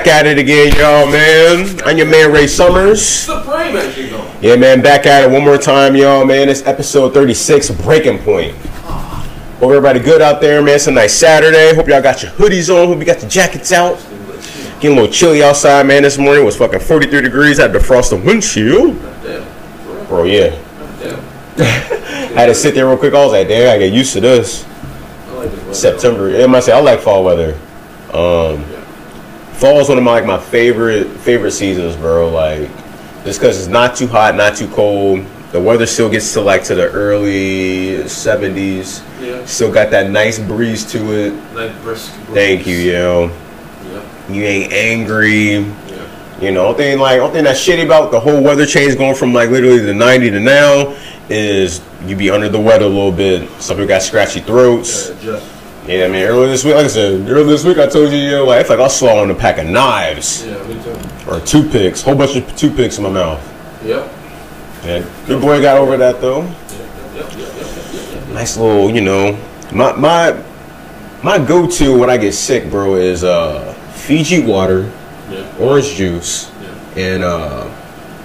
Back at it again, y'all, man. I'm your man, Ray Summers. Supreme actually though. Yeah, man, back at it one more time, y'all, man. It's episode 36, Breaking Point. Hope everybody good out there, man. It's a nice Saturday. Hope y'all got your hoodies on. Hope you got your jackets out. Getting a little chilly outside, man. This morning was fucking 43 degrees. I had to defrost the windshield. Bro, yeah. I had to sit there real quick. I was like, damn, I get used to this. I like this. September. It might say I like fall weather. Um, fall is one of my like my favorite favorite seasons, bro. Like just because it's not too hot, not too cold. The weather still gets to like to the early 70s. Yeah. Still got that nice breeze to it. Like brisk. Thank you, yo. Yeah. You ain't angry. Yeah. You know, only thing like only thing that's shitty about the whole weather change going from like literally the 90 to now is you be under the weather a little bit. Some people got scratchy throats. Yeah. Yeah, I mean, earlier this week, like I said, earlier this week, I told you, yo, like, it's like I was swallowing a pack of knives Yeah, me too. or toothpicks, whole bunch of toothpicks in my mouth. Yep. Yeah, good boy got over that though. Yep, yep, yep. Nice little, you know, my my my go-to when I get sick, bro, is uh Fiji water, Yeah. orange juice, Yeah. and uh,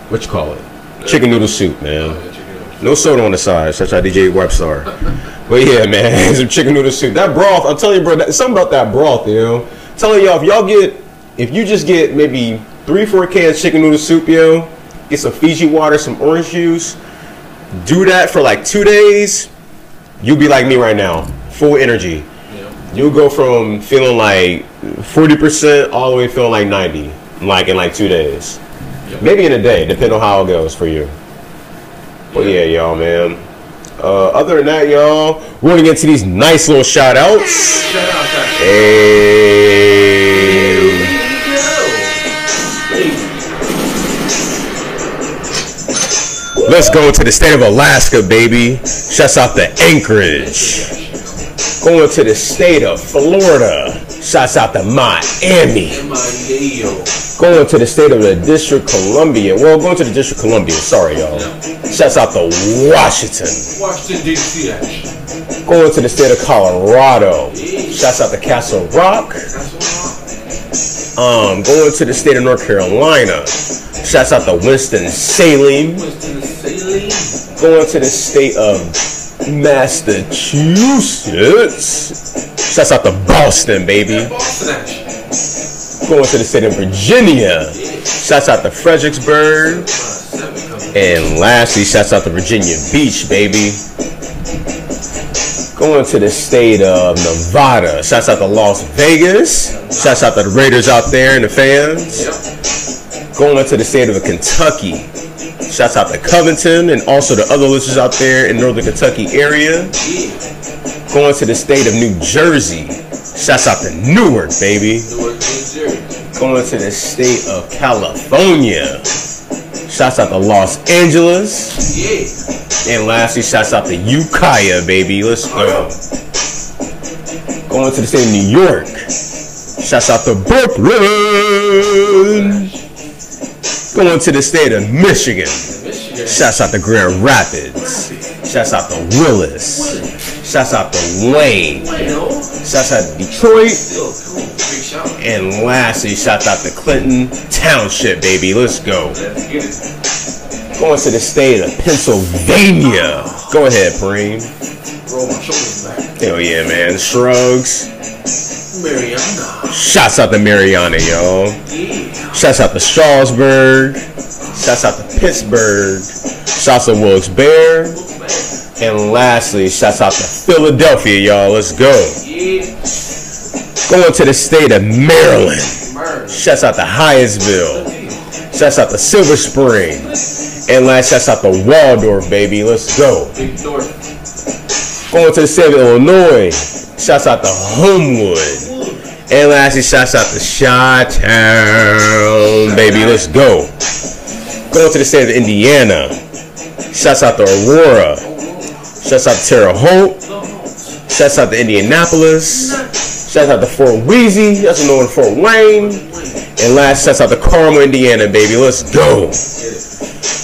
what you call it, chicken noodle soup, man. Oh, yeah, chicken noodles. No soda on the side, such as DJ Webstar. but yeah, man, some chicken noodle soup. That broth, I'm telling you, bro, that, something about that broth, you know. telling y'all, if y'all get, if you just get maybe three, four cans chicken noodle soup, yo, get some Fiji water, some orange juice, do that for like two days, you'll be like me right now, full energy. Yeah. You'll go from feeling like 40% all the way feeling like 90, like in like two days. Yep. Maybe in a day, depending on how it goes for you. But yeah, y'all, man. Uh, other than that, y'all, we're gonna get to these nice little shout outs. Hey. Let's go to the state of Alaska, baby. Shouts out to Anchorage. Going to the state of Florida. Shouts out to Miami. Going to the state of the District Columbia. Well, going to the District Columbia. Sorry, y'all. Shouts out to Washington. Washington D.C. Going to the state of Colorado. Shouts out to Castle Rock. Um, going to the state of North Carolina. Shouts out to Winston Salem. Going to the state of Massachusetts. Shouts out to Boston, baby. Going to the state of Virginia. Shouts out to Fredericksburg. And lastly, shouts out to Virginia Beach, baby. Going to the state of Nevada. Shouts out to Las Vegas. Shouts out to the Raiders out there and the fans. Going to the state of Kentucky. Shouts out to Covington and also the other listeners out there in northern Kentucky area. Going to the state of New Jersey. Shouts out to Newark, baby. Going to the state of California. Shouts out to Los Angeles. And lastly, shouts out to Ukiah, baby. Let's go. Going to the state of New York. Shouts out to Brooklyn. Going to the state of Michigan. Shouts out to Grand Rapids. Shouts out to Willis. Shouts out to Wayne. Shouts out to Detroit. Still cool. Big shout. And lastly, shouts out to Clinton Township, baby. Let's go. Let's get it. Going to the state of Pennsylvania. Go ahead, Preem. Roll my shoulders back. Hell yeah, man. Shrugs. Mariana. Shouts out to Mariana, yo. Shouts out to Strasburg. Shouts out to Pittsburgh. Shouts out to Wilkes-Barre. And lastly, shouts out to Philadelphia, y'all. Let's go. Going to the state of Maryland. Merge. Shouts out to Hyattsville. Shouts out to Silver Spring. And last, shouts out to Waldorf, baby. Let's go. Going to the state of Illinois. Shouts out to Homewood. And lastly, shouts out to Chi-Town, baby. Let's go. Going to the state of Indiana. Shouts out to Aurora. Shouts out to Terre Haute. Shouts out to Indianapolis. Shouts out to Fort. That's Fort Wayne. And last, shouts out to Carmel, Indiana, baby. Let's go.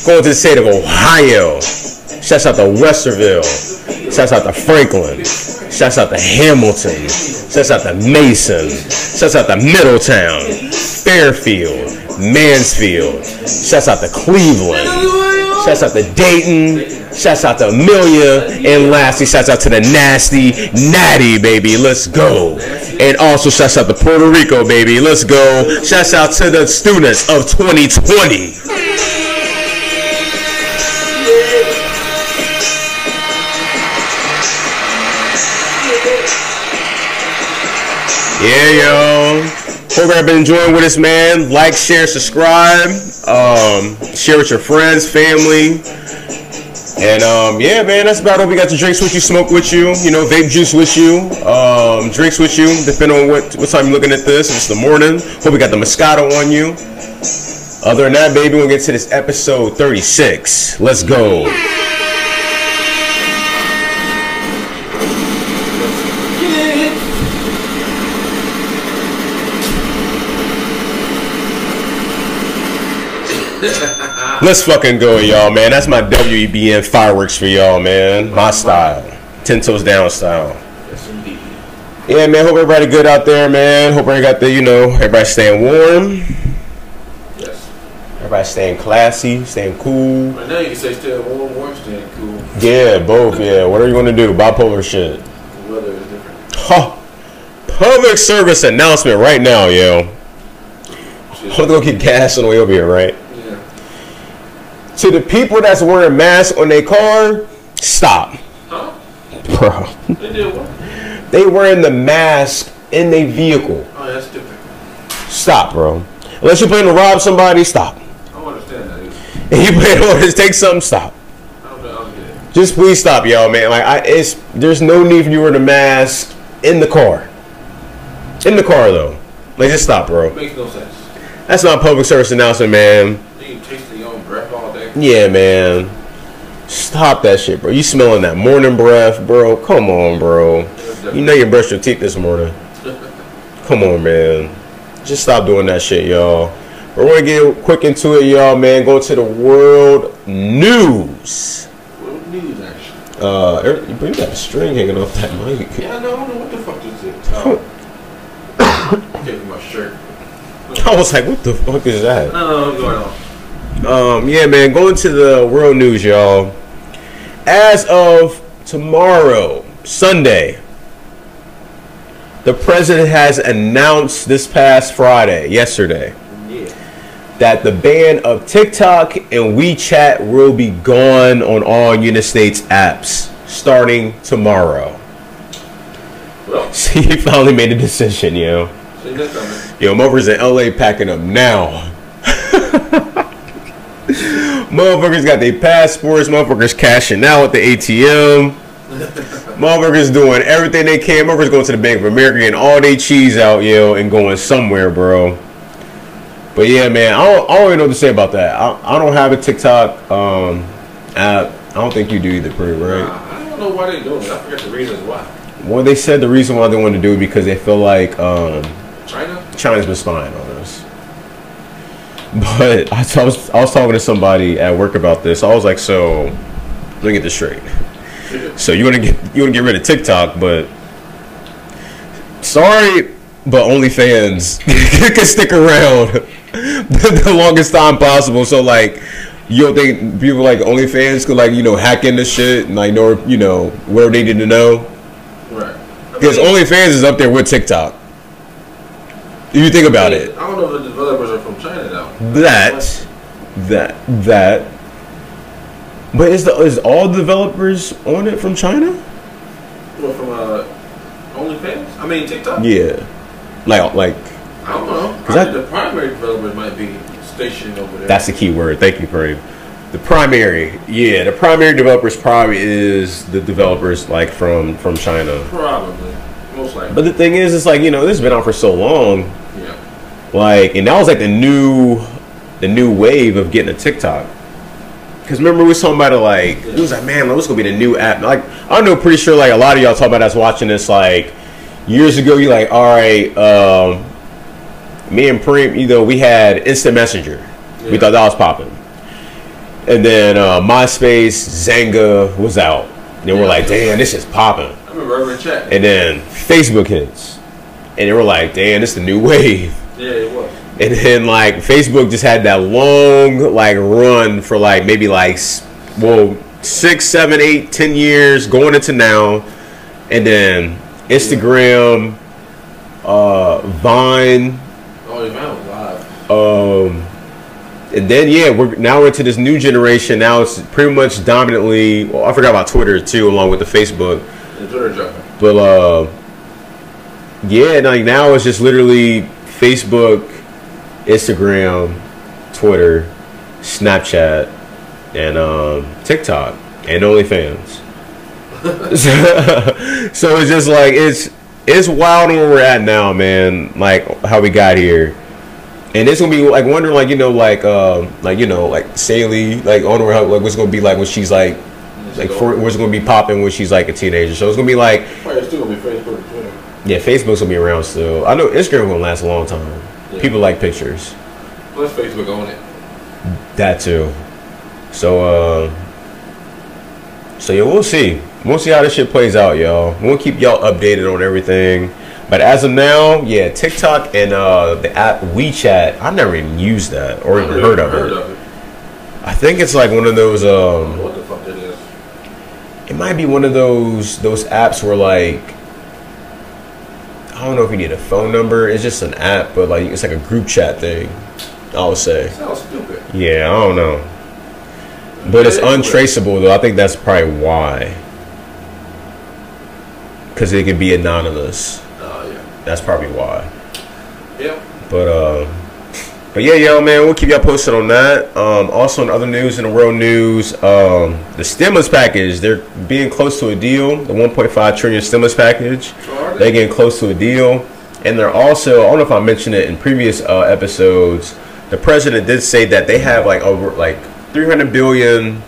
Going to the state of Ohio. Shouts out to Westerville. Shouts out to Franklin. Shouts out to Hamilton. Shouts out to Mason. Shouts out to Middletown. Fairfield. Mansfield. Shouts out to Cleveland. Shouts out to Dayton. Shouts out to Amelia. And lastly, shouts out to the nasty Natty, baby. Let's go. And also shouts out to Puerto Rico, baby. Let's go. Shouts out to the students of 2020. Yeah, yo. Hope y'all been enjoying with us, man. Like, share, subscribe. Um, share with your friends, family. And um, yeah, man, that's about all we got to drinks with you, smoke with you, you know, vape juice with you, um, drinks with you, depending on what, what time you're looking at this. If it's the morning. Hope we got the Moscato on you. Other than that, baby, we'll get to this episode 36. Let's go. Let's fucking go, y'all, man. That's my WEBN fireworks for y'all, man. My style. Ten toes down style. Yes, indeed. Yeah, man. Hope everybody good out there, man. Hope everybody got the, you know, everybody staying warm. Yes. Everybody staying classy, staying cool. Right now you can say still warm, warm, staying cool. Yeah, both. Yeah, What are you gonna do. Bipolar shit. The weather is different. Huh. Public service announcement right now, yo. I'm gonna go get gas on the way over here, right? To the people that's wearing masks on their car, stop, Huh? bro. They did what? They wearing the mask in their vehicle. Oh, that's different. Stop, bro. Unless you're planning to rob somebody, stop. I don't understand that. either. If you plan to take something, stop. I don't, I don't get it. Just please stop, y'all, man. Like, I, it's there's no need for you wearing a mask in the car. In the car, though. Like, just stop, bro. makes no sense. That's not a public service announcement, man. Then you taste your own Yeah, man. Stop that shit, bro. You smelling that morning breath, bro? Come on, bro. You know you brushed your teeth this morning. Come on, man. Just stop doing that shit, y'all. We're gonna get quick into it, y'all, man. Go to the world news. What news, actually? Uh, er- you bring that string hanging off that mic. Yeah, I know. I don't know what the fuck is. Oh. Give me my shirt. I was like, what the fuck is that? I don't know what's going on. Um, yeah, man, going to the world news, y'all. As of tomorrow, Sunday, the president has announced this past Friday, yesterday, Yeah. that the ban of TikTok and WeChat will be gone on all United States apps starting tomorrow. Well, See, he finally made a decision, yo. see that coming. Yo, I'm over in LA packing up now. motherfuckers got their passports. Motherfuckers cashing out at the ATM. motherfuckers doing everything they can. Motherfuckers going to the Bank of America getting all their cheese out, yo, and going somewhere, bro. But yeah, man, I don't, I don't even know what to say about that. I, I don't have a TikTok um, app. I don't think you do either, pretty right? I don't know why they're doing it. I forget the reasons why. Well, they said the reason why they want to do it because they feel like um, China? China's been spying on. But I, I was I was talking to somebody at work about this. I was like, so let me get this straight. So you want to get you want to get rid of TikTok, but sorry, but OnlyFans can stick around the longest time possible. So like, you don't think people like OnlyFans could like you know hack into shit and like know you know where they need to know? Right. Because OnlyFans is up there with TikTok. If you think about it. I don't know if the developers are from China now. That that that but is the is all developers on it from china Well, from uh, OnlyFans? I mean, TikTok? yeah like like I don't know. I that- the primary developer might be stationed over there. that's the key word thank you Prave. the primary yeah the primary developers probably is the developers like from from china Probably. Most likely. but the thing is it's like you know this has been out for so long yeah. like and that was like the new the new wave of getting a tiktok because remember we was talking about it like it was like man what's gonna be the new app like i know pretty sure like a lot of y'all talking about that's watching this like years ago you're like all right um me and Preem, you know we had instant messenger we thought that was popping and then uh myspace Xanga was out Then we're like, damn, this is popping. I remember Urban Chat. And then Facebook hits. And they were like, damn, this is the new wave. yeah, it was. And then like Facebook just had that long like run for like maybe like well six, seven, eight, ten years going into now. And then Instagram, uh Vine, Oh, your man was live. um and then yeah, we're now we're into this new generation. Now it's pretty much dominantly well, I forgot about Twitter too, along with the Facebook. The Twitter jumping. But uh, yeah, like now it's just literally Facebook, Instagram, Twitter, Snapchat, and um, TikTok, and OnlyFans. so, so it's just like it's it's wild where we're at now, man. Like how we got here. And it's gonna be like wondering, like you know, like um, like you know, like Saley, like on her, like what's gonna be like when she's like, like for, what's gonna be popping when she's like a teenager. So it's gonna be like Probably still gonna be Facebook and Twitter. yeah, Facebook's gonna be around still. I know Instagram gonna last a long time. People like pictures. Plus Facebook on it. That too. So uh So yeah, we'll see. We'll see how this shit plays out, y'all. We'll keep y'all updated on everything. But as of now, yeah, TikTok and uh the app WeChat, I never even used that or even heard of Heard it. of it. I think it's like one of those um what the fuck that is. it might be one of those those apps where like I don't know if you need a phone number. It's just an app, but like it's like a group chat thing. I would say. Sounds stupid. Yeah, I don't know. But it's untraceable though. I think that's probably why. Cause it can be anonymous. Oh yeah. That's probably why. Yeah. But uh but yeah, yo, man, we'll keep y'all posted on that. Um, also, in other news, in the world news, um, the stimulus package, they're being close to a deal. The 1.5 trillion stimulus package, they're getting close to a deal. And they're also, I don't know if I mentioned it in previous uh, episodes, the president did say that they have like over like 300 billion,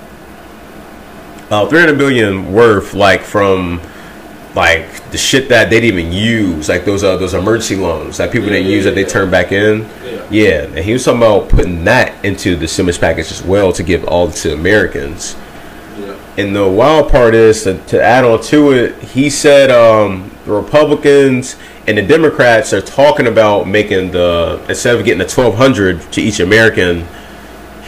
uh, 300 billion worth like from like the shit that they didn't even use, like those uh, those emergency loans that people Yeah, didn't yeah, use that they turned back in. Yeah. Yeah, and he was talking about putting that into the stimulus package as well to give all to Americans. Yeah. And the wild part is to, to add on to it, he said um, the Republicans and the Democrats are talking about making the instead of getting the twelve hundred to each American,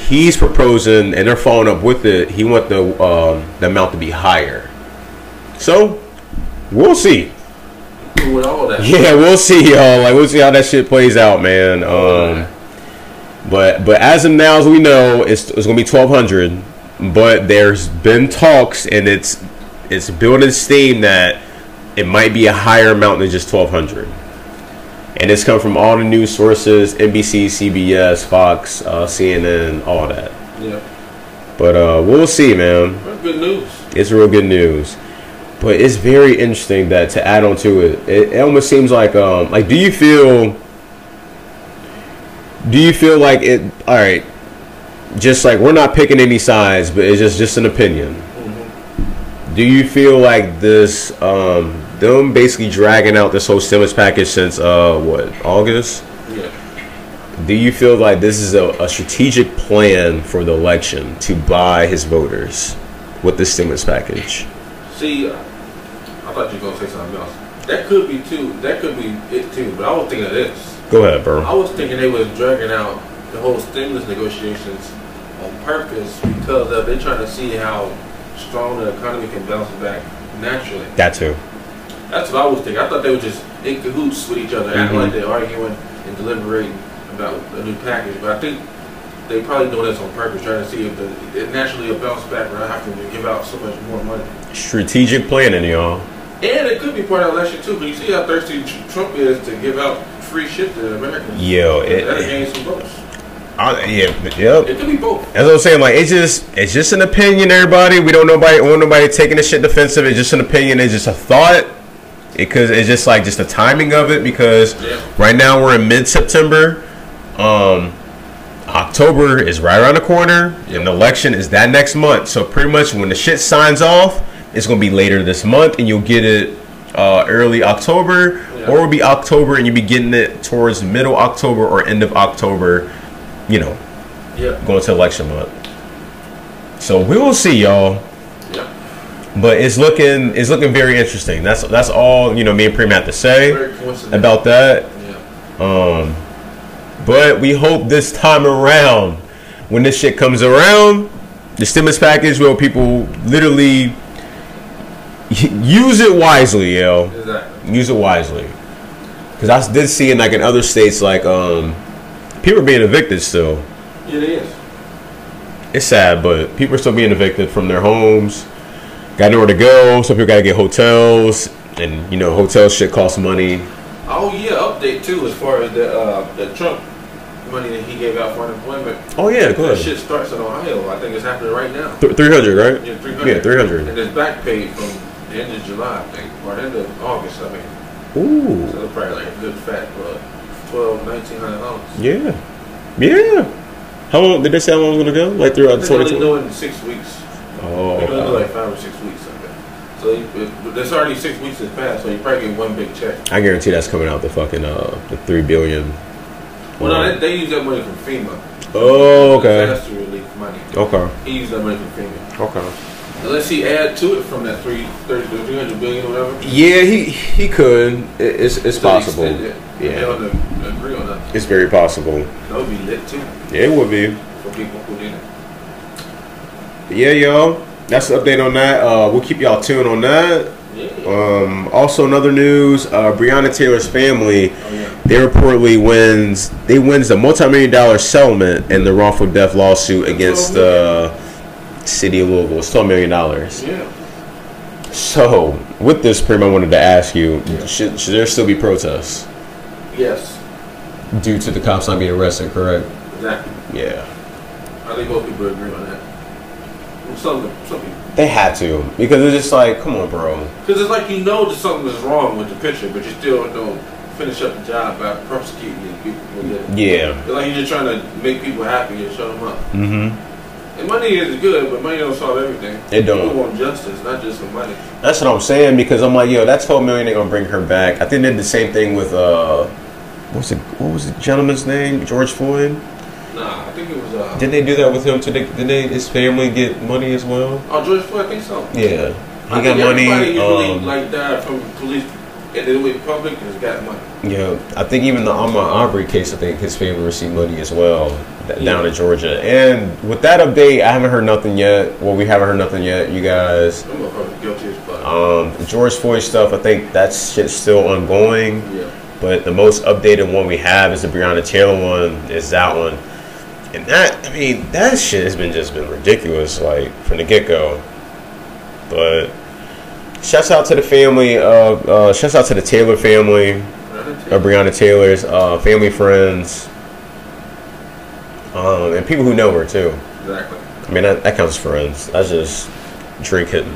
he's proposing and they're following up with it. He want the um, the amount to be higher. So we'll see. With all that. Yeah, we'll see, y'all. Like we'll see how that shit plays out, man. Um, but but as of now, as we know, it's, it's gonna be twelve hundred. But there's been talks, and it's it's building steam that it might be a higher amount than just twelve hundred. And it's come from all the news sources: NBC, CBS, Fox, uh, CNN, all that. Yeah. But uh, we'll see, man. That's good news. It's real good news. But it's very interesting that to add on to it, it, it almost seems like um like do you feel do you feel like it all right just like we're not picking any sides but it's just just an opinion. Do you feel like this um them basically dragging out this whole stimulus package since uh what august? Yeah. do you feel like this is a, a strategic plan for the election to buy his voters with this stimulus package? See, uh, thought you were gonna say something else. That could be too. That could be it too. But I was thinking of this. go ahead bro I was thinking they was dragging out the whole stimulus negotiations on purpose because of they're trying to see how strong the economy can bounce back naturally. that too That's what I was thinking. I thought they were just in cahoots with each other, acting Mhm. like they're arguing and deliberating about a new package. But I think they probably doing this on purpose, trying to see if the it naturally will bounce back without having to give out so much more money. strategic planning, y'all. And it could be part of the election too, but you see how thirsty Trump is to give out free shit to Americans. Yeah, it, That'll it, gain some votes. I, yeah, yep. It could be both. As I was saying, like it's just it's just an opinion, everybody. We don't nobody want nobody taking this shit defensive. It's just an opinion. It's just a thought. Because it's just like just the timing of it. Because Yeah. right now we're in mid September. Um, October is right around the corner, and the election is that next month. So pretty much when the shit signs off, it's gonna be later this month, and you'll get it uh, early October, Yeah. or it'll be October, and you'll be getting it towards middle October or end of October. You know, Yeah. going to election month. So we will see, y'all. Yeah. But it's looking it's looking very interesting. That's that's all you know. Me and Prem have to say about that. Yeah. Um, but we hope this time around, when this shit comes around, the stimulus package will people literally use it wisely, yo. Exactly. Use it wisely. Because I did see in like in other states, like um, people are being evicted still. It is. It's sad, but people are still being evicted from their homes. Got nowhere to go. Some people got to get hotels, and you know, hotel shit costs money. Oh yeah, update too as far as the uh, the Trump money that he gave out for unemployment. Oh yeah, go That ahead. shit starts in Ohio. I think it's happening right now. Th- Three hundred, right? Yeah, 300. Yeah, three hundred. And it's back paid from end of July, I think, or end of August, I mean. Ooh. So probably like a good fat uh, twelve, nineteen hundred dollars. Yeah. Yeah. How long did they say how long it's gonna go? Like throughout They're only 2020? doing six weeks. Oh, They're gonna do like five or six weeks. I think. So you, it, there's already six weeks has passed, so you probably get one big check. I guarantee that's coming out the fucking uh the three billion. Well, no, they, they use that money from FEMA. Oh, okay. Disaster relief money. Okay. He used that money from FEMA. Okay. Unless he add to it from that three, 30 to 300 billion or whatever. Yeah, he he could. It- It's it's the possible. They Yeah, agree on that. it's very possible. That would be lit too Yeah, it would be. for people who didn't. Yeah, y'all. That's the update on that. Uh, we'll keep y'all tuned on that. Um, also, another news: uh, Breonna Taylor's family oh yeah. they reportedly wins they wins the multi-million dollar settlement in the wrongful death lawsuit against the city of Louisville. It's twelve million dollars. Yeah. So, with this, Prim, I wanted to ask you: should, should there still be protests Yes. due to the cops not being arrested? Correct? Exactly. Yeah, I think most people agree on that. Well, Some, some people. they had to because it's just like, come on, bro. Because it's like you know that something is wrong with the picture, but you still don't finish up the job by persecuting these people. who. Yeah. It's like you're just trying to make people happy and shut them up. Mm-hmm. And money is good, but money don't solve everything. It don't. People want justice, not just some money. That's what I'm saying because I'm like, yo, that 12 million ain't gonna bring her back. I think they did the same thing with uh, what's it? What was the gentleman's name? George Floyd. Nah, I think it was. Uh, Didn't they do that with him? Today? Did they? His family get money as well? oh, George Floyd, I think so. Yeah, he I got think money. Everybody Um, like died from police, and then with public has got money. yeah, I think even the Ahmaud Arbery case, I think his family received money as well th- Yeah. down in Georgia. And with that update, I haven't heard nothing yet. Well, we haven't heard nothing yet, you guys. I'm probably guilty as fuck. Um, the George Floyd stuff, I think that shit's still ongoing. yeah. But the most updated one we have is the Breonna Taylor one. Is that one? And that, I mean, that shit has been just been ridiculous, like from the get go. But shouts out to the family. Uh, uh, shouts out to the Taylor family, of Breonna Taylor's uh, family, friends, um, and people who know her too. Exactly. I mean, that, that counts as friends. That's just drink hitting.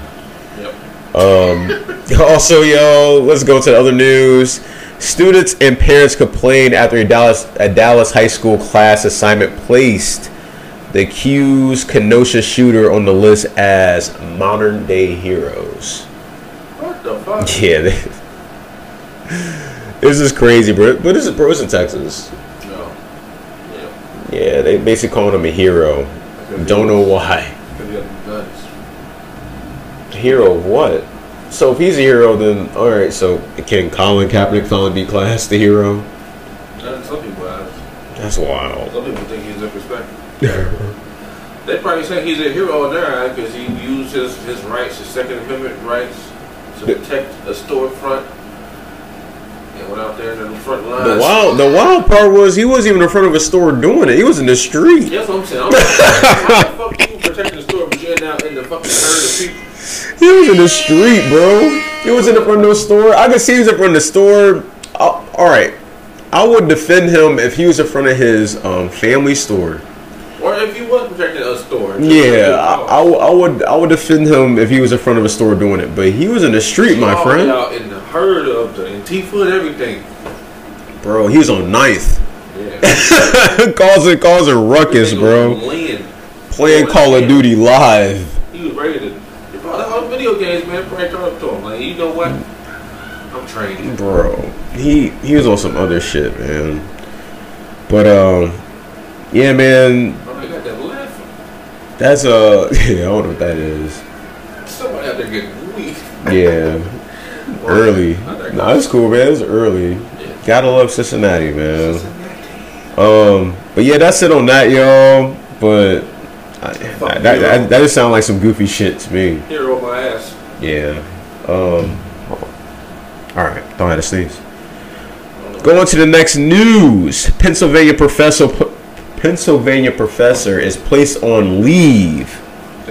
Yep. Um, also, yo, let's go to the other news. Students and parents complained after a Dallas a Dallas high school class assignment placed the accused Kenosha shooter on the list as modern day heroes. What the fuck? Yeah, this is crazy, bro. But this is bro, it's in Texas. Yeah. They basically calling him a hero. Don't know why. He got the guns. Hero of what? So if he's a hero, then all right. So can Colin Kaepernick finally be classed the hero? And some people have. That's wild. Some people think he's disrespectful. They probably say he's a hero in their eye because he used his, his rights, his Second Amendment rights, to protect a storefront. Went out there in the front. The wild, the wild part was he wasn't even in front of a store doing it. He was in the street. That's what I'm saying. I'm like, how the fuck you protecting the store, but you're in the fucking herd of people? He was in the street, bro. He was in the front of the store. I could see he was in front of the store. Uh, all right, I would defend him if he was in front of his um, family store. Or if he was protecting a store. Yeah, I, I, w- I would I would defend him if he was in front of a store doing it. But he was in the street, my friend. Out in the herd of the Antifa and everything. Bro, he was on ninth, Yeah. causing causing ruckus, bro. Playing Call of Duty live. He was ready to. If all the video games, man, turn up to him. Like, you know what? I'm trained. bro. He he was on some other shit, man. But um, yeah, man. I got that laughing. That's uh, yeah, I don't know what that is. Somebody out there getting weak. Yeah, early. I No, it's cool, man. It's early. Yeah. Gotta love Cincinnati, man. Um, but yeah, that's it on that, y'all. But I, that, that, that just sounds like some goofy shit to me. Hero my ass. Yeah. Um. All right. Don't have to sneeze. Going to the next news. Pennsylvania professor. Pennsylvania professor is placed on leave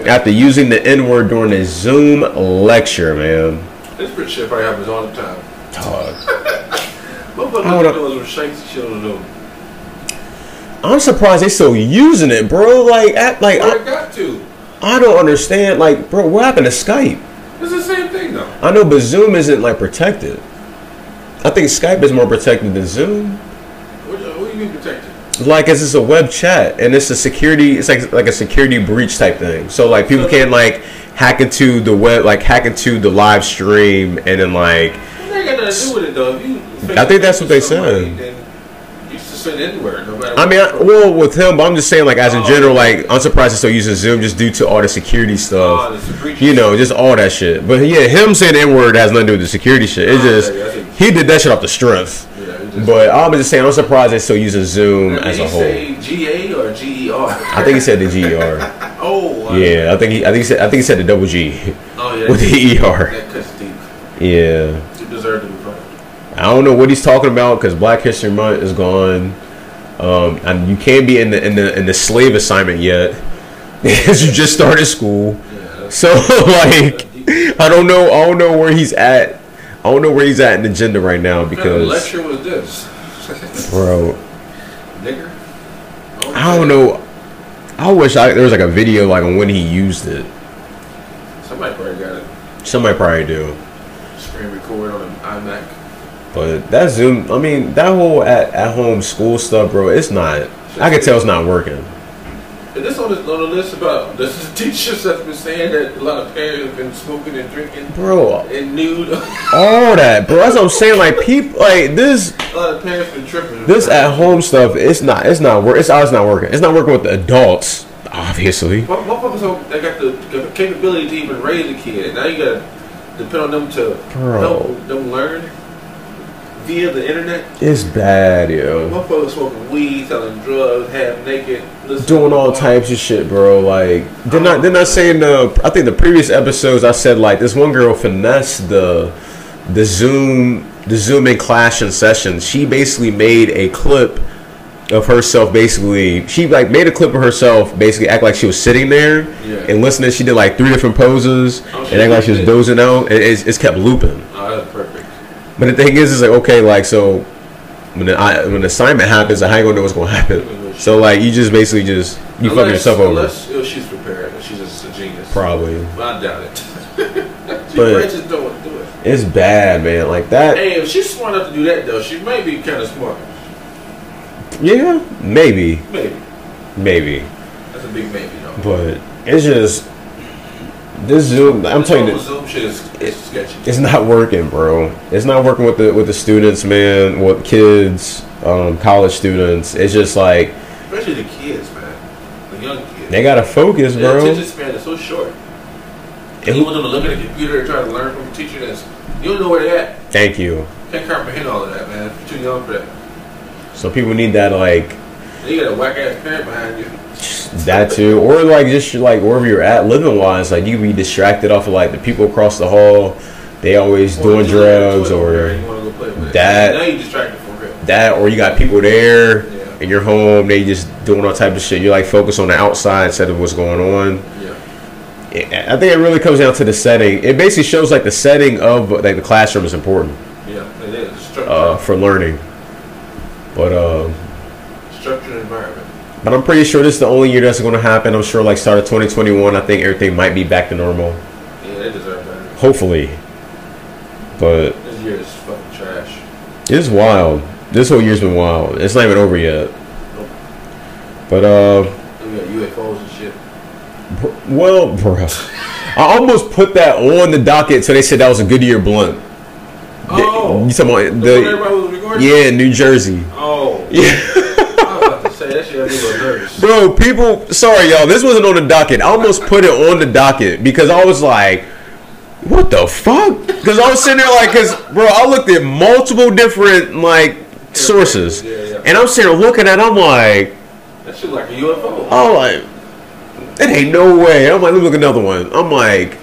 after using the N word during a Zoom lecture. Man. This shit probably happens all the time. Dog. Motherfuckers doing some shanks and shit on the I'm surprised they still using it, bro. Like, at, like I I, got to. I don't understand. Like, bro, what happened to Skype? It's the same thing though. I know, but Zoom isn't like protected. I think Skype is more protected than Zoom. What, uh, what do you mean protected? like it's just a web chat and it's a security it's like like a security breach type thing so like people can't like hack into the web like hack into the live stream and then like they got nothing to do with it though? I think that's what they said. Then you should say anywhere, no. I mean I, well with him but I'm just saying like as in Oh. general like I'm surprised they're still using Zoom just due to all the security Oh, stuff a breach. you know just all that shit but yeah him saying the N-word has nothing to do with the security shit it's Oh, just he did that shit off the strength Yeah, but I'm just saying I'm surprised they're still using Zoom as a whole say GA or GER? I think he said the GER Oh. Yeah I think he I think he said I think he said the double G Oh yeah. with the ER That cuts deep. yeah You deserve to be fired. I don't know what he's talking about because Black History Month is gone, um, and you can't be in the in the in the slave assignment yet because you just started school. Yeah. So like, I don't know. I don't know where he's at. I don't know where he's at in the agenda right now what kind of because, lecture was this? bro, Nigger. I don't know. I wish I there was like a video like on when he used it. Somebody probably got it. Somebody probably do. Screen record on an iMac. But that Zoom, I mean, that whole at, at home school stuff, bro, it's not. I can tell it's not working. Is this on the, on the list about the teachers that's been saying that a lot of parents have been smoking and drinking Bro, and nude? all that, bro. That's what I'm saying. Like people, like this, A lot of parents been tripping. this at home stuff. It's not. It's not work. It's not working. It's not working with the adults, obviously. What motherfuckers they got the, the capability to even raise a kid. Now you gotta depend on them to Bro. help them learn via the internet. It's bad, yo. Motherfuckers smoking weed, selling drugs, half naked, Doing all types of shit, bro. Like, didn't I? Didn't saying the? I think the previous episodes I said like this one girl finessed the, the Zoom, the Zoom in class and session. She basically made a clip of herself basically she like made a clip of herself basically act like she was sitting there Yeah. and listening she did like three different poses Oh, and act like she was dozing out and it's, it's kept looping Oh, that's perfect. But the thing is is like okay like so when the I, when the assignment happens how you gonna know what's gonna happen so like you just basically just you fucking yourself over Unless you know, she's prepared she's just a genius. probably But I doubt it. she But- just don't want to do it. it's bad man like that Hey, if she's smart enough to do that though, she may be kind of smart. yeah maybe Maybe. maybe That's a big maybe though. but it's just this zoom i'm This telling you Zoom shit is, is sketchy. It's not working, bro. It's not working with the with the students, man. With kids, um, college students. It's just like Especially the kids, man. The young kids. they gotta focus, Their bro. attention span is so short. And you want them to look at a computer and try to learn from a teacher that's you don't know where they're at. Thank you. Can't comprehend all of that, man. You're too young for that. So people need that, like And you got a whack ass parent behind you. that too, or like just like wherever you're at, living wise, like you can be distracted off of like the people across the hall. They always doing you drugs toy over there or you wanna go play with it. that. Now you distracted for real. that, or you got people there Yeah. in your home. They just doing all type of shit. You're like focused on the outside instead of what's going on. Yeah. I think it really comes down to the setting. It basically shows like the setting of like the classroom is important. Yeah. It is. Uh, for learning. But uh, structured environment. but I'm pretty sure this is the only year that's going to happen. I'm sure like start of 2021, I think everything might be back to normal. Yeah, they deserve better. Hopefully. But This year is fucking trash. it's wild. This whole year's been wild. It's not even over yet. But uh, We got UFOs and shit. br- well, bro, I almost put that on the docket. So they said that was a Goodyear blunt. Oh, you talking about the, the? everybody was recording. Yeah, New Jersey. Oh, Yeah. Bro, people, sorry y'all, this wasn't on the docket. I almost put it on the docket because I was like, what the fuck? Because I was sitting there like, because bro, I looked at multiple different like sources, Yeah, yeah. and I'm sitting there looking at, it, I'm like, That shit like a UFO. I'm like, it ain't no way. I'm like, let me look at another one. I'm like,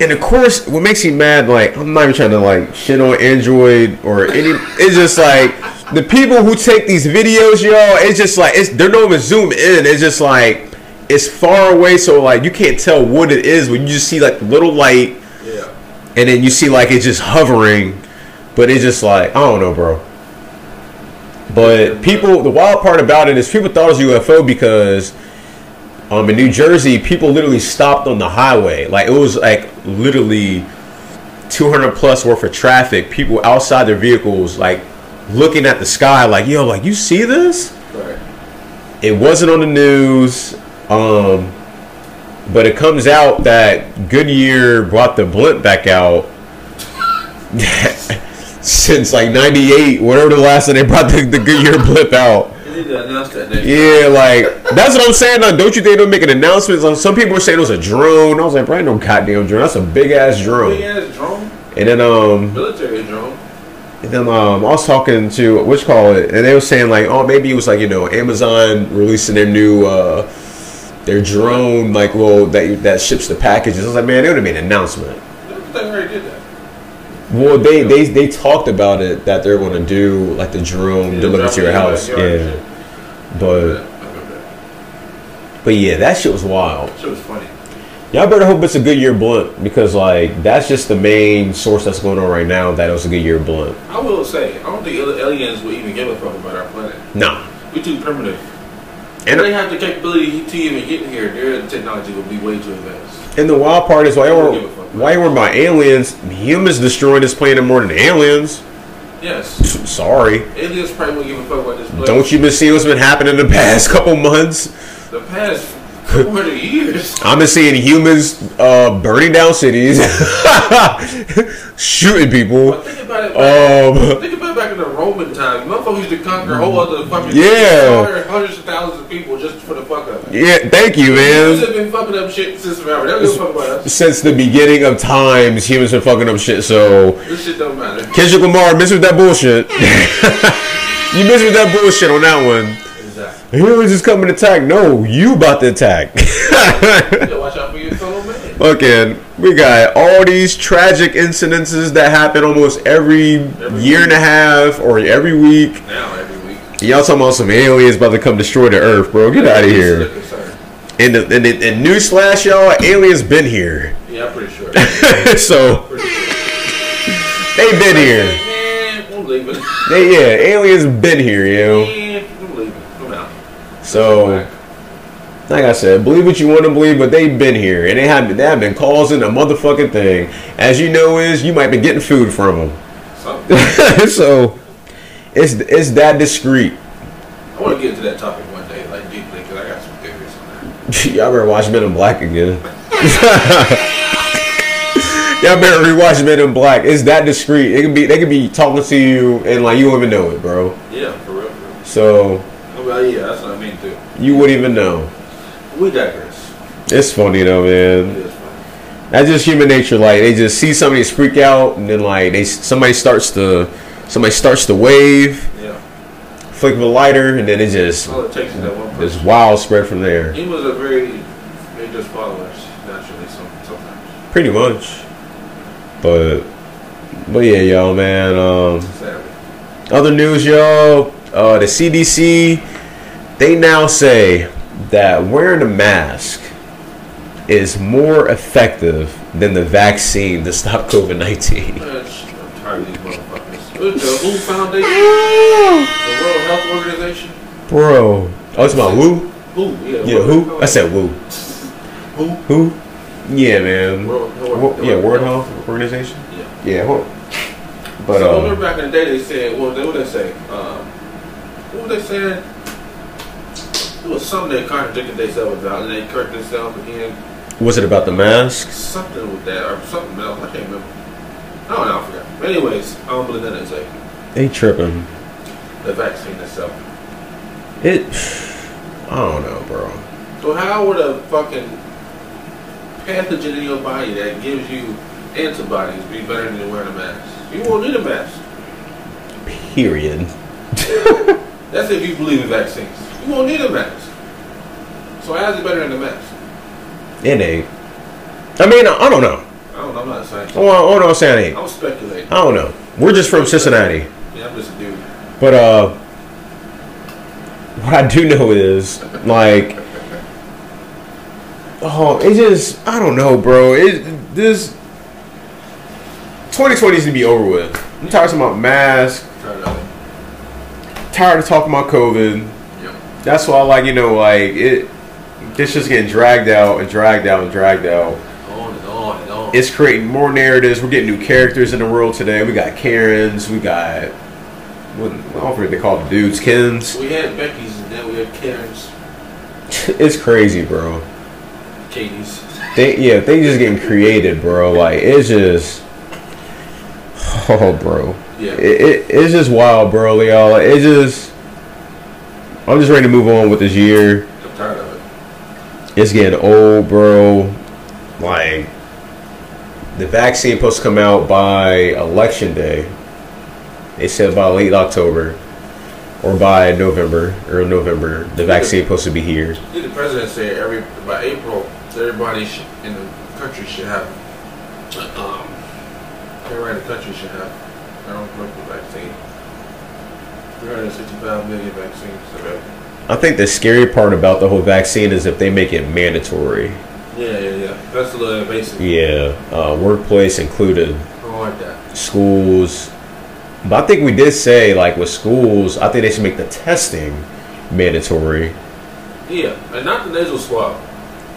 and of course, what makes me mad, like, I'm not even trying to like shit on Android or any. It's just like the people who take these videos, y'all. It's just like it's they're not even zoom in. It's just like it's far away, so like you can't tell what it is when you just see like little light, Yeah. and then you see like it's just hovering, but it's just like I don't know, bro. But people, the wild part about it is people thought it was UFO because um, in New Jersey, people literally stopped on the highway. Like it was like literally 200 plus worth of traffic. People outside their vehicles, like looking at the sky, like yo, like you see this? Right. It wasn't on the news. Um, but it comes out that Goodyear brought the blimp back out since like '98, whatever the last time they brought the, the Goodyear blimp out. They need to announce that next Yeah, like that's what I'm saying. Like, don't you think they'll make an announcement? Like, some people were saying it was a drone. I was like, bro, ain't no goddamn drone. That's a big ass drone. Big ass drone. And then um, Military drone. And then um, I was talking to which call it, and they were saying like, oh, maybe it was like you know Amazon releasing their new uh their drone like well that that ships the packages. I was like, man, they would have made an announcement. They already did that. Well, they they they talked about it that they're going to do like the drone Yeah, deliver to your house. Yeah, shit. but that. but yeah, that shit was wild. Shit was funny. Y'all better hope it's a Goodyear blunt because like that's just the main source that's going on right now. That it was a Goodyear blunt. I will say, I don't think al- aliens would even give a fuck about our planet. No, we're too primitive. and they have the capability to even get here. Their technology would be way too advanced. and the wild part is why were why were about aliens. Humans destroying this planet more than aliens. Yes. Sorry, Aliens probably wouldn't give a fuck about this place. don't you been seeing what's been happening in the past couple months? The past 400 years. I've been seeing humans uh, burning down cities, shooting people. Think about it. Back, Um, think about back in the Roman times. Motherfuckers used to conquer whole other fucking Yeah. hundreds of thousands of people just for the fuck up. yeah, thank you, man. Humans man. have been fucking up shit since forever. They don't fuck about us. Since the beginning of times, humans have been fucking up shit. So This shit don't matter. Kendrick Lamar, miss with that bullshit. you miss with that bullshit on that one. Exactly. Humans just coming to attack. No, you about to attack. You watch out for your fellow man. Fucking, we got all these tragic incidences that happen almost every year and a half or every week. Now every week. Y'all talking about some aliens about to come destroy the earth, bro. Get out of here. And, the, and, the, and newsflash, y'all, aliens been here. Yeah, I'm pretty sure. so, pretty sure. they been here. Man. They, yeah, aliens been here, yo. Man, I'm leaving. I'm out. So, like I said, believe what you want to believe, but they've been here and they have they have been causing a motherfucking thing. As you know, is you might be getting food from them. So, it's it's that discreet. I want to get into that topic one day, like deeply, because I got some theories on that. Y'all better watch Men in Black again. Y'all better rewatch Men in Black. It's that discreet. It could be they could be talking to you and like you don't even know it, bro. Yeah, for real, for real. So well, yeah, that's what I mean too. you wouldn't even know. We digress. It's funny though, man. funny. That's just human nature. Like they just see somebody freak out, and then like they somebody starts to somebody starts to wave, Yeah. flick of a lighter, and then it just it takes that one this person. wild spread from there. He was a very, they just followers naturally. Some, sometimes. Pretty much. But but yeah, y'all, man. Um, other news, y'all. Uh, the CDC they now say that wearing a mask is more effective than the vaccine to stop COVID nineteen. Man, sh- I'm tired of these motherfuckers. Look, The WHO Foundation, the World Health Organization. Bro, oh, it's about woo. Who? Yeah. Yeah, who? I said woo. Who? Who? Yeah, man. World, Wo- yeah, World Health Organization. Yeah. Yeah, hold. But so um, remember back in the day, they said, well, what they what they say? Um, what were they saying? It was something they contradicted themselves about, and they corrected themselves again. was it about the masks? Something with that, or something else. I can't remember. I don't know. I forgot. But anyways, I don't believe that they say They tripping. the vaccine itself. It. I don't know, bro. So how would a fucking pathogen in your body that gives you antibodies be better than wearing a mask. You won't need a mask. Period. That's if you believe in vaccines. You won't need a mask. So how's it better than a mask? It ain't. I mean, I, I don't know. I don't know. I'm not saying. I don't, I don't. Saying. I'm speculating. I don't know. We're just from Cincinnati. Yeah, I'm just a dude. But uh, what I do know is like, oh, it just I don't know, bro. It this 2020 needs to be over with. I'm tired of talking about masks. Tired of it. Tired of talking about COVID. That's why, like you know, like it. This just getting dragged out and dragged out and dragged out. On and on and on. It's creating more narratives. We're getting new characters in the world today. We got Karens. We got what I don't what they call the dudes, Kens. we had Becky's and then we had Karen's, It's crazy, bro. Katie's. They yeah, they just getting created, bro. Like it's just, oh, bro. Yeah. It, it it's just wild, bro, y'all. Like, it just, I'm just ready to move on with this year. I'm tired of it. It's getting old, bro. Like the vaccine supposed to come out by election day. They said by late October or by November or November. The vaccine supposed to be here. The president said every by April, everybody in the country should have. Um, everybody in the country should have their own political vaccine. 365 million vaccines available. I think the scary part about the whole vaccine is if they make it mandatory. Yeah, yeah, yeah. That's a little invasive. Yeah, uh, workplace included, I like that. schools. But I think we did say like with schools, I think they should make the testing mandatory. Yeah, and not the nasal swab.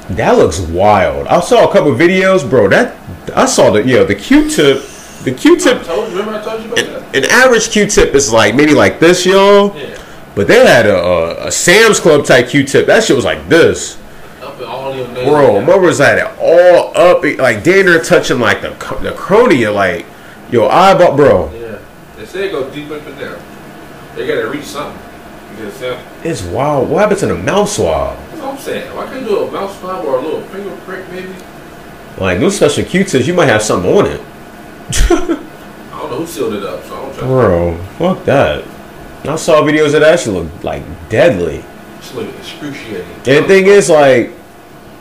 That looks wild. I saw a couple videos, bro. That I saw the yeah the Q-tip, the Q-tip. told. Remember I told you about that? An average Q-tip is like maybe like this, y'all. Yeah. But they had a, a, a Sam's Club type Q-tip. That shit was like this. Up all. Bro, mother was at it all up, like damn near touching like the the cornea, like yo eyeball, bro. Yeah. They say it go deep up in there. They gotta reach something. It's wild. What happens in a mouth swab? that's what I'm saying. Why can't you do a mouth swab or a little finger prick maybe? Like those special Q-tips, you might have something on it, I don't know who sealed it up, so I don't it. bro. Fuck that. I saw videos that actually look like deadly. It's like excruciating. And the thing is, like,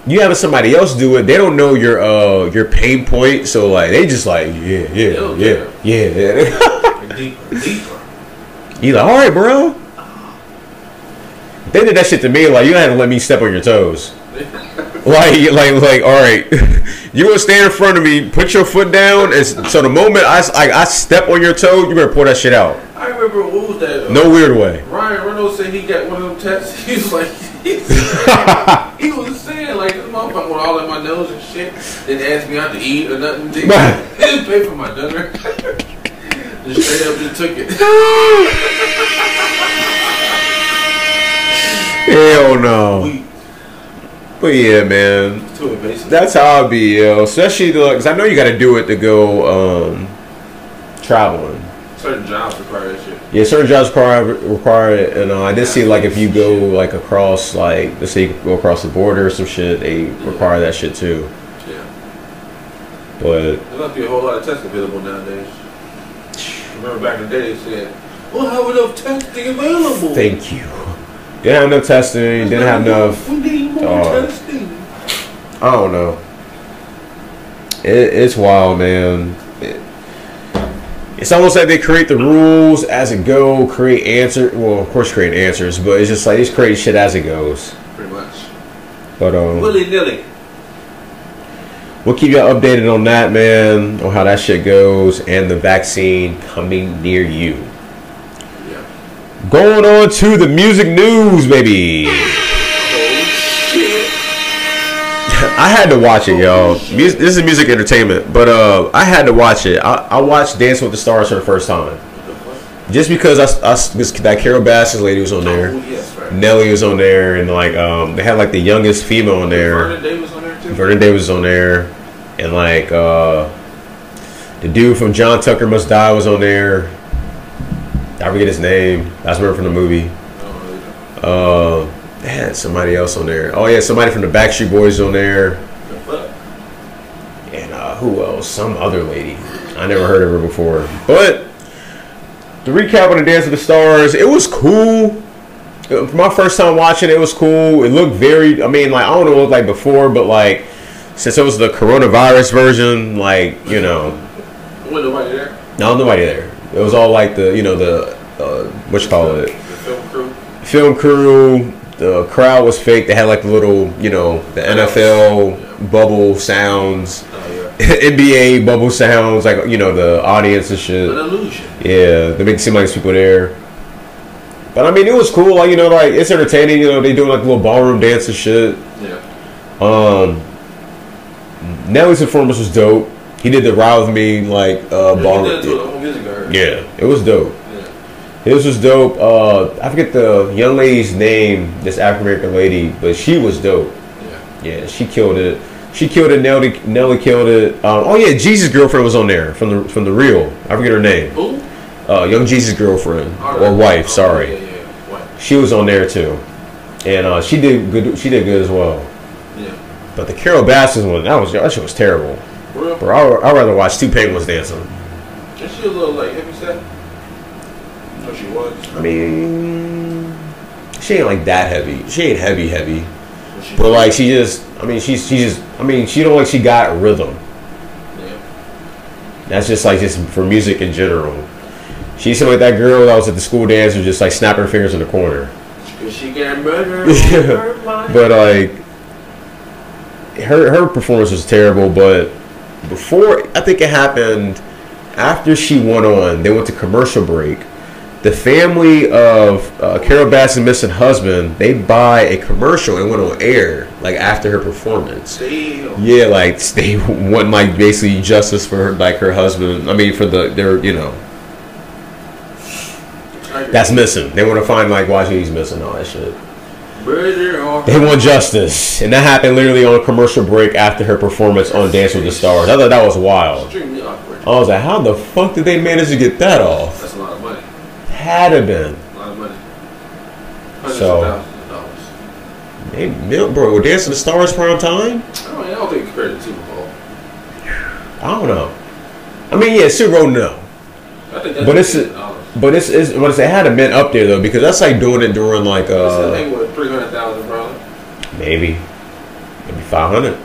you having somebody else do it, they don't know your uh your pain point, so like they just like yeah yeah yeah yeah. yeah. deeper, deeper. You like all right, bro. They did that shit to me. Like you had to let me step on your toes. Like like like all right, you gonna stand in front of me, put your foot down, and so the moment I, I, I step on your toe, you gonna pull that shit out. I remember what was that? uh, No weird way. Ryan Reynolds said he got one of them tests. He was like, he was saying like this motherfucker with all in my nose and shit. Didn't ask me out to eat or nothing. Didn't, didn't pay for my dinner. just straight up just took it. Hell no. We But yeah, man. too invasive. That's how I be, yo. Especially because I know you got to do it to go um, traveling. Certain jobs require that shit. Yeah, certain jobs require require it, and uh, I did see like if you go like across like let's say you go across the border or some shit, they require that shit too. Yeah. But There must be a whole lot of tests available nowadays. Remember back in the day they said, we'll have enough testing available. thank you. Didn't have enough testing. Didn't have enough. We need more uh, testing. I don't know. It, it's wild, man. It- it's almost like they create the rules as it go, create answer. Well, of course, create answers, but it's just like they just create shit as it goes. Pretty much. But um, Willy nilly. we'll keep you updated on that, man, on how that shit goes, and the vaccine coming near you. Going on to the music news, baby. Shit. I had to watch it, y'all. This is music entertainment, but uh, I had to watch it. I, I watched Dance with the Stars for the first time, What the fuck? just because I, I that Carol Baskin lady was on there. Nelly was on there, and like um, they had like the youngest female on there. Vernon Davis on there too. Vernon Davis was on there, and like uh, the dude from John Tucker Must Die was on there. I forget his name. That's remember from the movie. I know. Uh, had somebody else on there. Oh yeah, somebody from the Backstreet Boys on there. And uh, who else? Some other lady. I never heard of her before. But the recap on the Dance of the Stars, it was cool. Uh, For my first time watching it, was cool. It looked very. I mean, like I don't know what it looked like before, but like since it was the coronavirus version, like you know, Wasn't nobody there. no nobody there. It was all like the you know the uh, what you call it The film crew. film crew. The crowd was fake. They had like the little you know the NFL bubble sounds. Oh yeah. NBA bubble sounds, like you know the audience and shit. An illusion. Yeah, they make it seem like there's people there. But I mean, it was cool. Like you know, like it's entertaining. You know, they doing like little ballroom dance and shit. Yeah. Um, Nelly's performance was dope. He did the "Ride with Me" like uh, Yeah, did it to ballroom. the music Yeah, it was dope. Yeah. His was dope. Uh, I forget the young lady's name. This African American lady, but she was dope. Yeah. Yeah, she killed it. She killed it. Nelly, Nelly killed it. Um, oh yeah, Jesus' girlfriend was on there from the from the real. I forget her name. Who? Uh, young Jesus' girlfriend All or wife. Sorry, Yeah, yeah. She was on there too, and uh, she did good. She did good as well. Yeah. But the Carol Baskin one, that was that shit was terrible. Real. Bro, I would rather watch two penguins dancing. Is she a little like heavy set? No, she was. I mean, she ain't like that heavy. She ain't heavy heavy, she but like she just. I mean, she's she just. I mean, she don't like she got rhythm. Yeah. That's just like just for music in general. She seemed like that girl that was at the school dance was just like snapping her fingers in the corner. She got murdered. Yeah. But like her her performance was terrible, but before I think it happened after she went on, they went to commercial break. The family of uh, Carol Baskin missing husband, they buy a commercial and went on air like after her performance. Damn. Yeah, like they want like basically justice for her, like her husband. I mean, for the their you know that's missing. They want to find like why he's missing all that shit. They want justice, and that happened literally on a commercial break after her performance on Dance with the Stars. I thought that was wild. I was like, how the fuck did they manage to get that off? That's a lot of money. Had to been. A lot of money. Hundreds So- of dollars. Hey, mil- bro, Dance with the Stars prime time? I don't, I don't think compared to Super Bowl. I don't know. I mean, yeah, Super Bowl, no. I think that's But it's $1 a-. But it's, it's what it had to been up there though, because that's like doing it during like It's a uh thing with three hundred thousand bro? maybe maybe five hundred.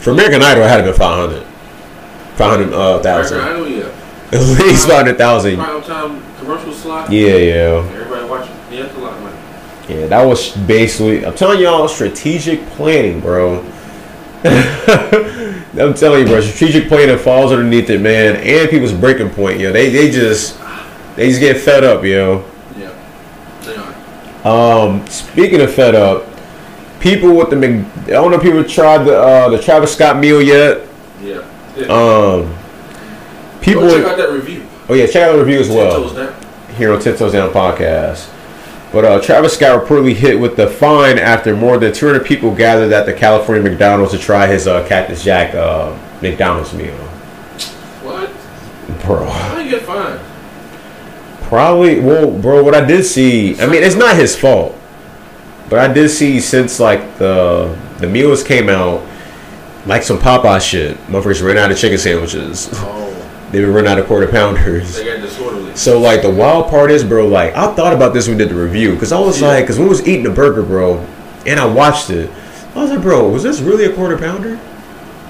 For American Idol, it had to be five hundred. Five hundred uh, thousand. know, yeah. At least five hundred thousand. Prime time commercial slot. Yeah, yeah. Everybody watching. Yeah, that's a lot of money. Yeah, that was basically. I'm telling y'all, strategic planning, bro. I'm telling you, bro. Strategic planning falls underneath it, man. And people's breaking point, yo. They they just they just get fed up, yo. Yeah. They are. Um, speaking of fed up, people with the Mc, I don't know if people tried the uh, the Travis Scott meal yet. Yeah. yeah. Um, people. Go check out that review. oh yeah, check out the review as well. here on Tiptoes Down podcast. But uh, Travis Scott reportedly hit with the fine after more than 200 people gathered at the California McDonald's to try his uh, Cactus Jack uh, McDonald's meal. What? Bro, How you get fined? probably. Well, bro, what I did see. I mean, it's not his fault, but I did see since like the the meals came out, like some Popeye shit. Motherfuckers ran out of chicken sandwiches. Oh, They been running out of quarter pounders. they got disorderly. So like the wild part is, bro. Like I thought about this when we did the review because I was Yeah. like, because we was eating a burger, bro, and I watched it. I was like, bro, was this really a quarter pounder?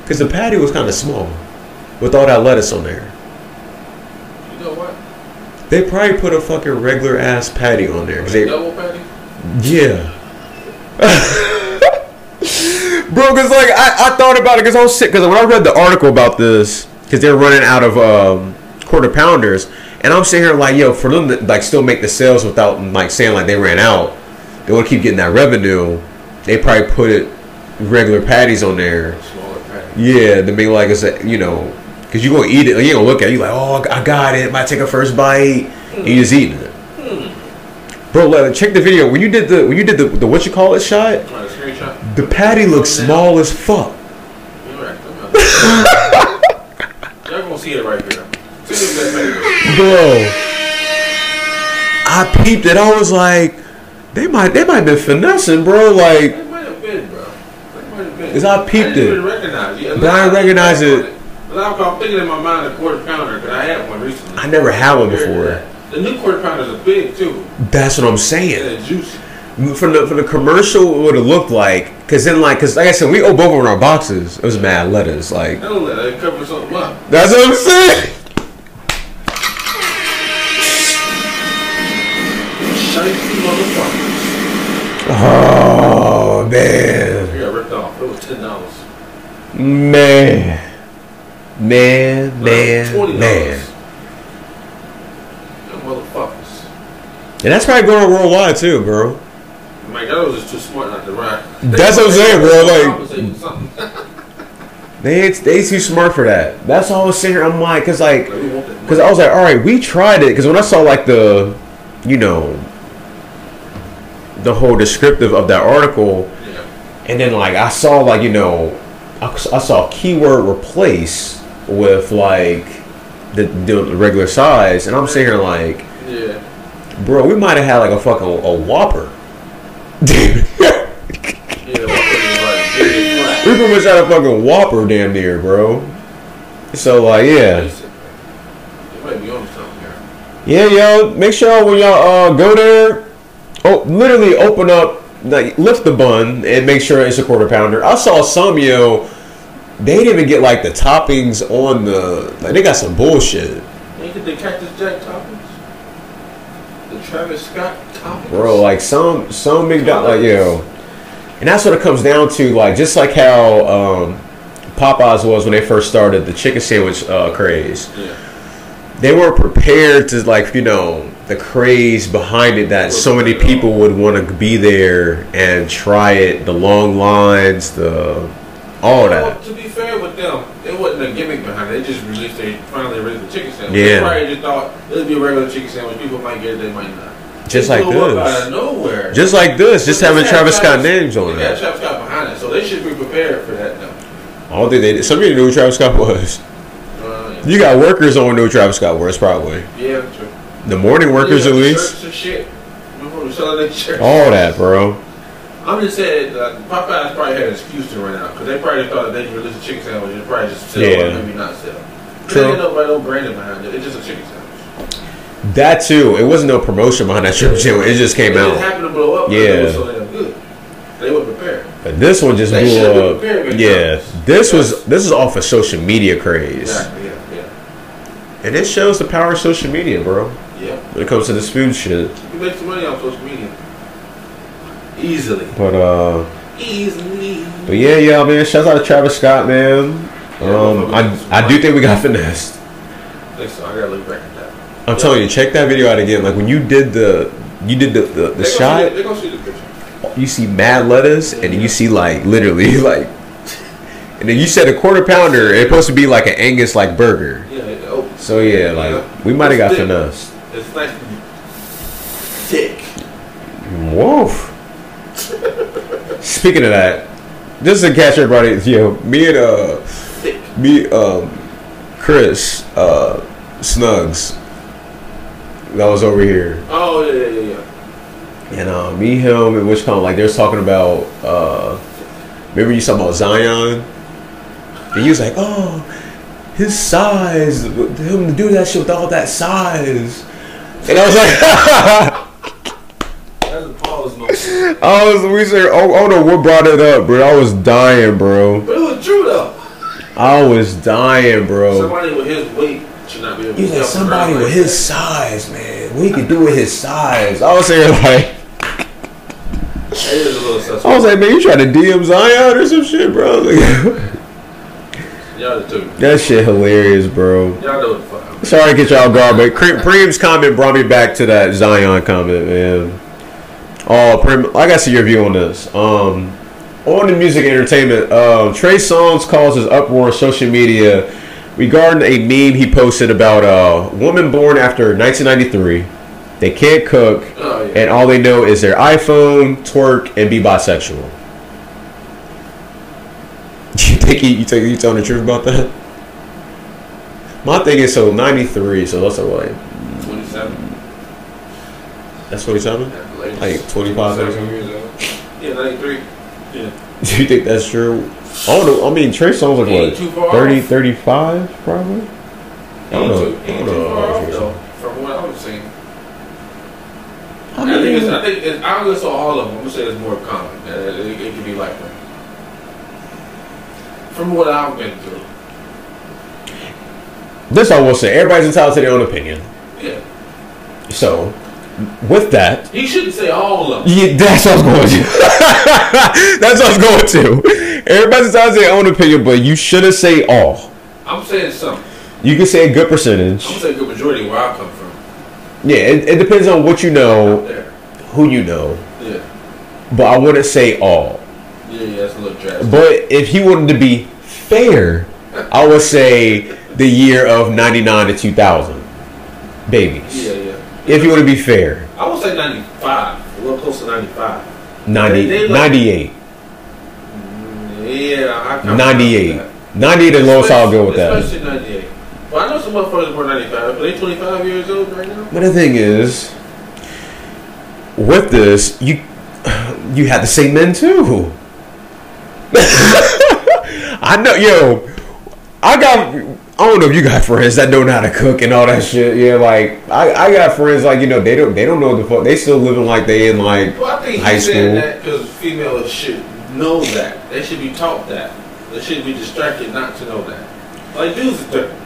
Because the patty was kind of small with all that lettuce on there. You know what? They probably put a fucking regular ass patty on there. they, Double patty. yeah. Bro, cause like I, I thought about it because I was sick because when I read the article about this because they're running out of um, quarter pounders. And I'm sitting here like yo for them to like still make the sales without like saying like they ran out they want to keep getting that revenue they probably put it regular patties on there. Smaller yeah to make like it's a, you know because you gonna eat it you gonna look at it you like oh I got it might take a first bite. And you just eating it. Bro let, check the video. When you did the when you did the, the what you call it shot? Right, screenshot. the patty looks small as fuck. You're right. Y'all gonna see it right here. See what that patty Bro. I peeped it. I was like, they might they might have been finessing, bro. Like, It might have been, bro. That might have been. Cause I peeped didn't it. recognize it. But I didn't recognize it. I'm, thinking in my mind a quarter pounder because I had one recently. I never had one before. The new quarter pounders are big too. That's what I'm saying. they're juicy. From the from the commercial, what it looked like, cause then like, cause like I said, we opened both of our boxes. It was mad lettuce. Like I don't let it cover something up. that's what I'm saying. Shiny motherfuckers. Oh man, I got ripped off. It was ten dollars. man, man, man, Twenty man. dollars. Them motherfuckers. And that's probably going worldwide too, bro. My girl was just too smart not to ride. That's what I'm saying, bro, like- Compensate for something. They they too smart for that. That's all I was saying. I'm like, cause like, Like, we want that cause I was like, all right, we tried it. Cause when I saw like the, you know, the whole descriptive of that article, Yeah. and then like I saw like you know, I, I saw keyword replace with like the, the regular size, and I'm sitting here like, Yeah. bro, we might have had like a fucking a Whopper. Dude. Yeah. What was like? Big and flat. We pretty much had a fucking Whopper damn near, bro. So like, yeah, You might be on something here. yeah, yo. Make sure when y'all uh, go there, oh, literally open up, like lift the bun and make sure it's a quarter pounder. I saw some yo, they didn't even get like the toppings on the, like they got some bullshit, Ain't it the Cactus Jack toppings? The Travis Scott toppings? bro. Like some some McDonald's, like yo, and that's what it comes down to. Like just like how um, Popeyes was when they first started the chicken sandwich uh, craze. Yeah. they weren't prepared to like you know the craze behind it that so many people would want to be there and try it the long lines the all Well, that to be fair with them, it wasn't a gimmick behind it. They just released, they finally released the chicken sandwich. Yeah. They probably just thought it would be a regular chicken sandwich. People might get it, they might not. just like up out this of nowhere. just like this just having this had Travis Scott names on it. Yeah, Travis Scott behind it, so they should be prepared for that now. I don't think they did some of you knew who Travis Scott was Uh, you got workers on who Travis Scott was probably yeah, true. The morning workers yeah, at least shit. Remember we selling their shirts? all that bro I'm just saying, uh, Popeyes probably had an excuse to run out because they probably thought that they could release a chicken sandwich and probably just sell Yeah. or maybe not sell. True. There ain't nobody no branding behind it. It's just a chicken sandwich. that too it wasn't no promotion behind that trip it just came It out happened to blow up. Yeah. It so damn good. They were prepared. but this one just They blew up yeah this was this is off of social media craze Exactly. Yeah. Yeah. And it shows the power of social media, bro. When it comes to this food shit. You make some money on social media. Easily. But uh Easily. but yeah, yeah, man. Shouts out to Travis Scott, man. Um I I do think we got finessed. I gotta look back at that. I'm telling you, check that video out again. Like when you did the you did the, the, the They shot, Gonna see, they gonna see the picture. you see mad lettuce and then you see like literally like and then you said a quarter pounder, it's supposed to be like an Angus like burger. Yeah. Oh, So yeah, like we might have got finessed. It's nice and thick. Woof. Speaking of that, just to catch everybody, yo, me and uh, Thick. me um, Chris uh, Snugs, that was over here, Oh yeah, yeah, yeah, yeah. and uh, me, him, and which kind of like they was talking about. Uh, remember you talking about Zion, and he was like, oh, his size, him to do that shit with all that size, and I was like. That's a pause moment. I was we said oh, oh I don't know what brought it up, bro. I was dying, bro. But it was true though. I was dying, bro. Somebody with his weight should not be able to You said somebody with like his size, man. What he could do with his size? I was saying like, that. It is a little suspect. I was like, man, you trying to DM Zion or some shit, bro? Y'all that shit hilarious, bro. Y'all know the fuck. Sorry to get y'all Pre- Preem's comment brought me back to that Zion comment, man. Oh, Preem, I got to see your view on this. Um, on the music entertainment, um, Trey Songz causes uproar on social media regarding a meme he posted about a woman born after 1993. They can't cook, Oh yeah. and all they know is their iPhone, twerk, and be bisexual. You think he, you think you telling the truth about that? My thing is so 93, so that's like Twenty-seven. that's 27. at the. Like 25, 27 years old. Yeah, ninety-three. Yeah. Do you think that's true? I don't know. I mean, Trey Songz like He what? 30, 35 probably. I don't know. Ain't too- I ain't don't too far off, know. though, From what I was seeing. I I think it's, I think it's, I don't listen to all of them. I'm gonna say it's more common. It, it, it could be like that. From what I've been through. this I will say. Everybody's entitled to their own opinion. Yeah. So, with that, He shouldn't say all of them. yeah, that's what I was going to. that's what I was going to. Everybody's entitled to their own opinion, but you shouldn't say all. I'm saying some. You can say a good percentage. I'm gonna say a good majority where I come from. Yeah, it, it depends on what you know, who you know. Yeah. But I wouldn't say all. Yeah, yeah, that's a little drastic. But if he wanted to be fair, I would say the year of 99 to 2000 babies. Yeah, yeah. If you want to be fair, I would say 95. A little close to 95. 90, They- they like- 98. Mm, Yeah, I kinda 98. like that. 98 is the lowest I'll go with that. Especially 98. But I know some motherfuckers born 95, but they 25 years old right now. But the thing is, with this, you you had the same men too. I know, yo. I got. I don't know if you got friends that don't know how to cook and all that shit. Yeah, like I, I got friends like you know they don't they don't know the fuck they still living like they in like Well, I think high school. that because females should know that. They should be taught that. They shouldn't be distracted not to know that. Like dudes are different.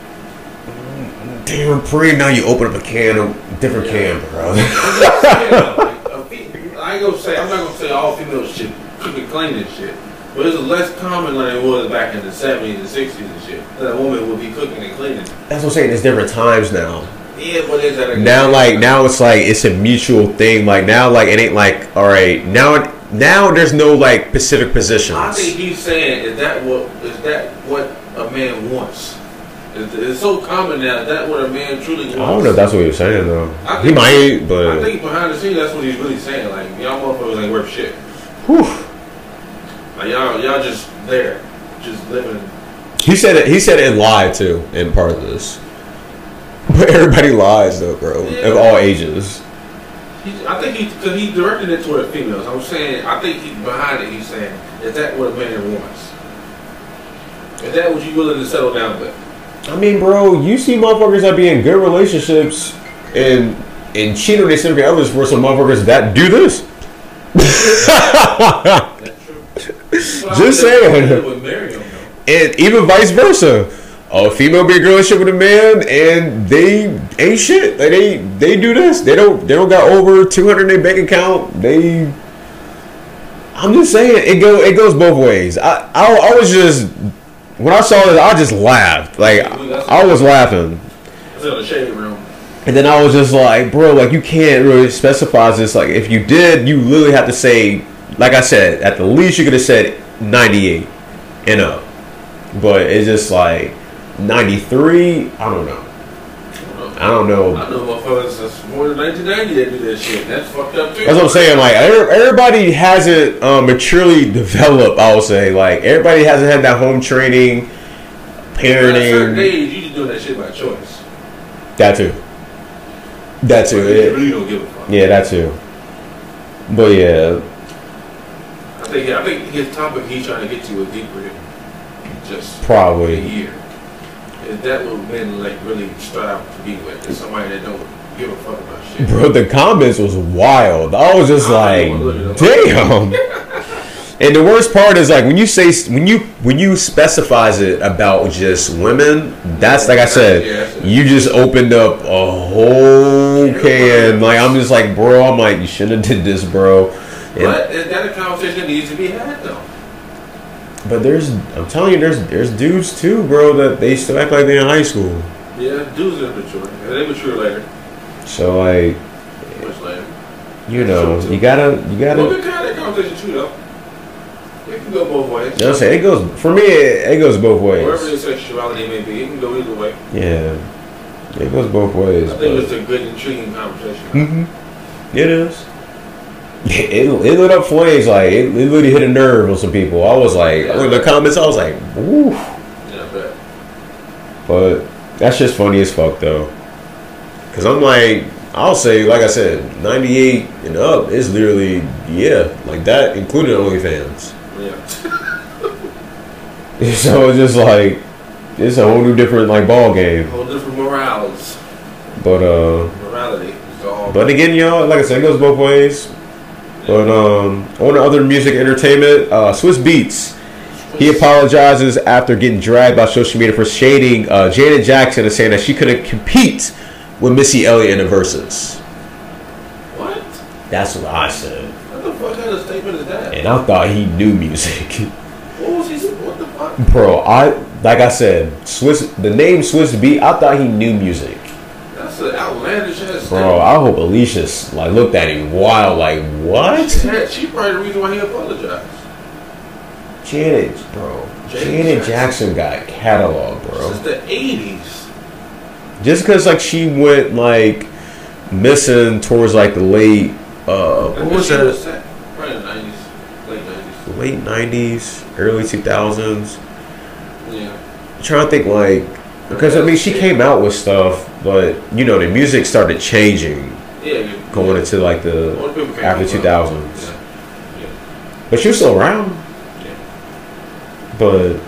Mm-hmm. Damn, pre now you open up a can of different can, bro. I'm just saying, like, a fe- I ain't gonna say I'm not gonna say all females should cook and clean and shit. But it's less common than it was back in the 70s and 60s and shit. That a woman would be cooking and cleaning. That's what I'm saying. It's different times now. Yeah, but is that a now like now it's like it's a mutual thing like now like it ain't like all right now now there's no like specific positions I think he's saying is that what is that what a man wants? It's, it's so common now. Is that what a man truly wants? i don't know if that's what he was saying though he might, but I think behind the scenes, that's what he's really saying. Like y'all motherfuckers ain't worth shit. whew. Like y'all, y'all just there, just living. he said it he said it in lie too in part of this but everybody lies though bro Yeah. of all ages He, I think he, cause he directed it toward females. I'm saying, I think he, behind it, he's saying, is that what a man wants? Is that what you willing to settle down with? i mean bro you see motherfuckers that be in good relationships and and cheat on their significant others for some motherfuckers that do this That's true. But I Just saying. I wouldn't With Miriam, though. and even vice versa. A female be a shit with a man, and they ain't shit. Like they they do this. They don't they don't got over two hundred in their bank account. They. I'm just saying it go it goes both ways. I I, I was just when I saw this, I just laughed. Like I was laughing. In the shade room. And then I was just like, bro, like you can't really specify this. Like if you did, you literally have to say, like I said, at the least you could have said 98 and up. But it's just like 93. I don't know. I don't know. I know motherfuckers that's more than 1990 that do that shit. That's fucked up too. That's what I'm saying. Like everybody hasn't um, maturely developed. I would say like everybody hasn't had that home training, parenting. At a certain age, you just doing that shit by choice. That too. That too. It- really don't give a fuck. yeah, that too. But yeah, I think I think his topic he's trying to get to is deeper just a probably. year. Is that what men like really strive to be with? Is somebody that don't give a fuck about shit. Bro, the comments was wild. I was just I like, don't wanna look at damn. And the worst part is like when you say when you when you specifies it about just women, that's like I said, you just opened up a whole can. Like I'm just like, bro, I'm like, you shouldn't have did this, bro. And- But is that a conversation that needs to be had though? but there's, I'm telling you, there's there's dudes too, bro, that they still act like they're in high school. Yeah, dudes are mature. And they mature later, So like, much later. you know, you gotta you gotta. Well, we kind of that conversation too though. It can go both ways. You know I'm saying? It goes for me. It, it goes both ways. Wherever your sexuality may be, it can go either way. Yeah, it goes both ways. I think it's a good, intriguing conversation. Mm-hmm. It is. It, it lit up flames like it, it literally hit a nerve on some people. I was like, in the comments, I was like, "Woo!" Yeah, I. But that's just funny as fuck though. Cause I'm like, I'll say, like I said, 98 and up is literally yeah, like that, including OnlyFans. Yeah. So it's just like it's a whole new different like ball game. Whole different morals, But uh, morality. But again, y'all, like I said, it goes both ways. But um, on the other music entertainment, uh, Swizz Beatz. He apologizes after getting dragged by social media for shading uh, Janet Jackson and saying that she couldn't compete with Missy Elliott in the verses. What? That's what I said. What the fuck kind of statement is that? And I thought he knew music. What was he? What the fuck? Bro, I like I said, Swiss the name Swiss Beat, I thought he knew music. That's an Bro, I hope Alicia's like looked at him wild, like what? statement. She probably the reason why he apologized. Janet, bro. Janet Jackson. Jackson got catalog, bro. Since the eighties. Just because like she went like missing towards like the late uh what was that? Probably the nineties, late nineties. Late nineties, early two thousands. Yeah. Trying to think like because I mean she came out with stuff, but you know the music started changing Yeah. going into like the after two thousands. Yeah. Yeah. But you're still around. Yeah. But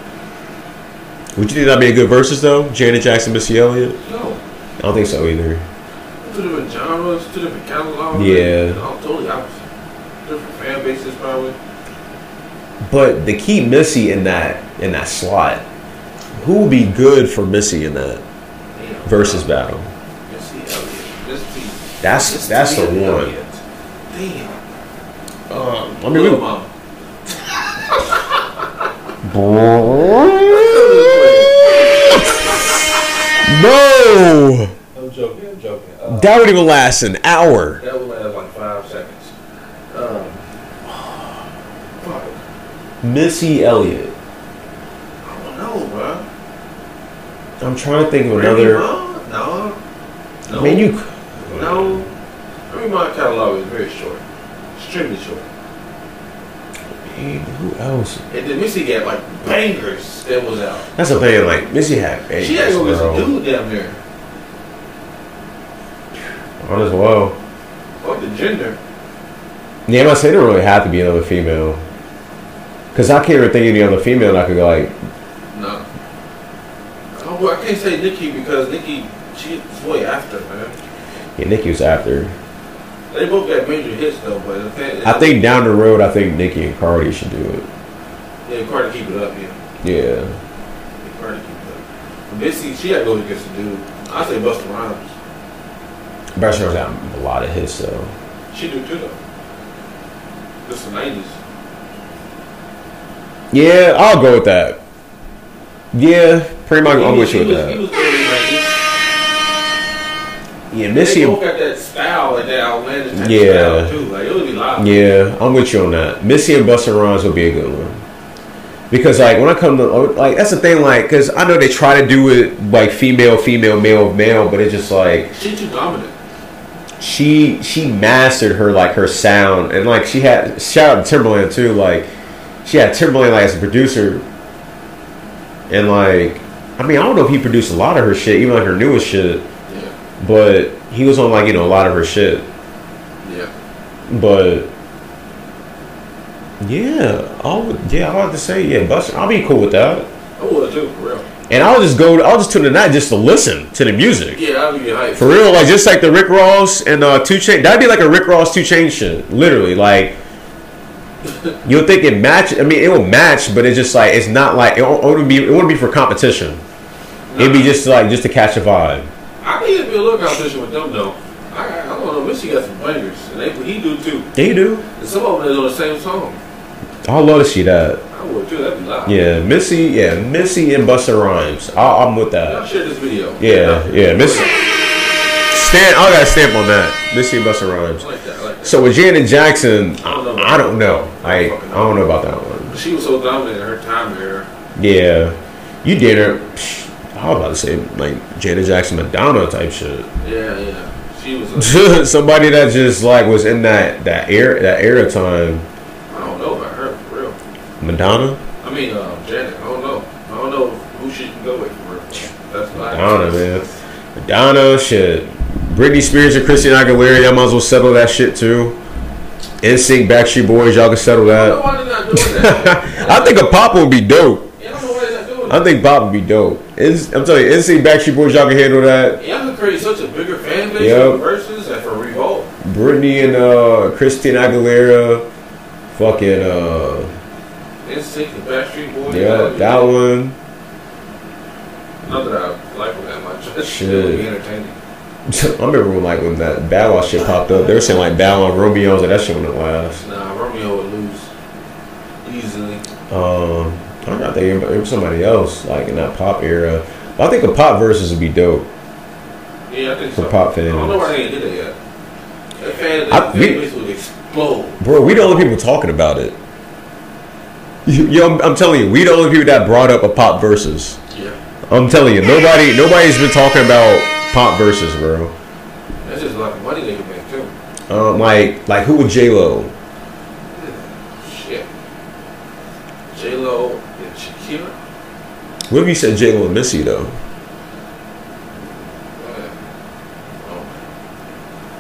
would you think that'd be a good versus though? Janet Jackson, Missy Elliott? No. I don't think so either. Two different genres, two different catalogs. Yeah. All totally opposite. Different fan bases probably. But the key Missy in that in that slot, who would be good for Missy in that. Versus battle? Missy Elliott. That's that's the one. Damn. Um, I mean, we, no, I'm joking. I'm joking. Uh, that would even last an hour. that would last like five seconds. Um. Missy Elliott. I don't know, bro. I'm trying to think of another. No. No. I mean, you. No. Remy Ma catalog is very short. Extremely short. Man, who else? And then Missy got like bangers that was out. That's a thing. Like Missy had bangers, She had to go get some dude down there. On as well. Fuck the gender. Yeah, I'm not saying it don't really have to be another female. Cause I can't even think of any other female that could go like. I can't say Nicki because Nicki, she's way after, man. Yeah, Nicki was after. They both got major hits though, but I think down the road, I think Nicki and Cardi should do it. yeah, Cardi keep it up, yeah. Yeah. yeah Cardi keep it up. But Missy, she had to go against the dude. I say Busta Rhymes. Busta Rhymes got a lot of hits though. She do too though. This the nineties. Yeah, I'll go with that. Yeah, pretty much. I'm with you with He that. was early nineties. Yeah, Missy. got that style, like that outlandish type Yeah. style too. Like it would be. Yeah, I'm with you on that. Missy and Busta Rhymes would be a good one. Because like when I come to oh, like that's the thing like because I know they try to do it like female female male male but it's just like She too dominant. she she mastered her like her sound and like she had shout out to Timbaland too like she had Timbaland like as a producer and like I mean I don't know if he produced a lot of her shit even like her newest shit Yeah. but he was on like you know a lot of her shit Yeah. but yeah I'll yeah I'll have to say yeah Busta I'll be cool with that I would too, for real. and I'll just go I'll just tune in that just to listen to the music Yeah, I'll be hyped. For real, like just like the Rick Ross and uh, Two Chain, that'd be like a Rick Ross Two Chain shit. Literally, like you'll think it match. I mean, it will match, but it's just like it's not like it won't, it wouldn't be. It wouldn't be for competition. It'd be just like just to catch a vibe. I need to be a little competition with them though. I, I don't know. Missy got some bangers, and they, he do too. They do. And some of them is on the same song. I'd love to see that. I would too. That'd be loud. Yeah, Missy. Yeah, Missy and Busta Rhymes. I, I'm with Y'all that. share this video. Yeah, yeah, Missy. Stamp. I got a stamp on that. Missy and Busta I Rhymes. like that. Like that. So with Janet Jackson, I, I don't know. I I don't know about that one. She was so dominant in her time era. Yeah, you did her. I was about to say like Janet Jackson, Madonna type shit. Yeah, yeah. She was. A, Somebody that just like was in that that era that era time. I don't know about her for real. Madonna, I mean, uh, Janet. I don't know. I don't know who she can go with for real. That's Madonna, man, Madonna, shit. Britney Spears and Christina Aguilera, y'all might as well settle that shit too. NSYNC, Backstreet Boys, y'all can settle that. why they not doing that? I think a pop would be dope. Yeah, I don't know why they too. I think Bob would be dope. It's, I'm telling you, NSYNC Backstreet Boys, y'all can handle that. Y'all could create such a bigger fan base Yep. for versus and for revolt. Britney and uh, Christina Aguilera, fucking uh, NSYNC and Backstreet Boys. yeah, that one. Not that I like them that much. It's Shit. really entertaining. I remember when like when that Bow Wow shit popped up, they were saying like Bow Wow Romeo, I was like that shit wouldn't last. Nah, Romeo would lose easily. Um, I'm not thinking about it was somebody else like in that pop era. I think a pop versus would be dope. Yeah, I think so. For so. pop fans. I don't know why they did it yet. That fan, I- that fan we- would explode. Bro, we the only people talking about it. You- Yo, I'm, I'm telling you, we the only people that brought up a pop versus. Yeah. I'm telling you, nobody, nobody's been talking about pop versus, bro. That's just a lot of money they can make too. Um, like, like who would J Lo? Shit. J Lo and Shakira. What if you said J Lo and Missy though?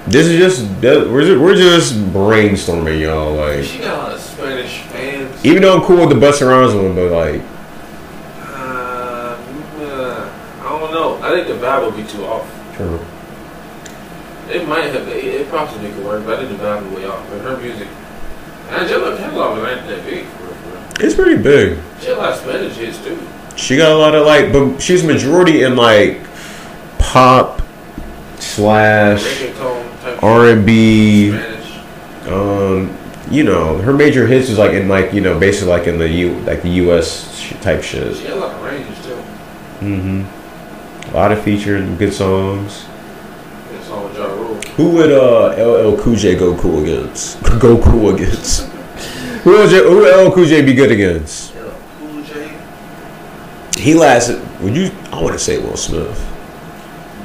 This is just we're just, we're just brainstorming, y'all. Like, She got a lot of Spanish fans. even though I'm cool with the Busta Rhymes one, but like, Uh, uh, I don't know. I think the vibe would be too off. true. It might have. It, it possibly could work, but I think the vibe would be way off. But her music, Angela catalog ain't that big for for it's pretty big. She had a lot of Spanish hits too. She got a lot of like, but she's majority in like pop slash R and B. Um, you know, her major hits is like in like you know basically like in the U like the U.S. type shit. She had a lot of range too. Mm-hmm. A lot of featured good songs. That song with Ja Rule. Who would uh LL Cool J go cool against? go cool against? who would J- who would LL Cool J be good against? Cool J. He lasted. Would you? I want to say Will Smith.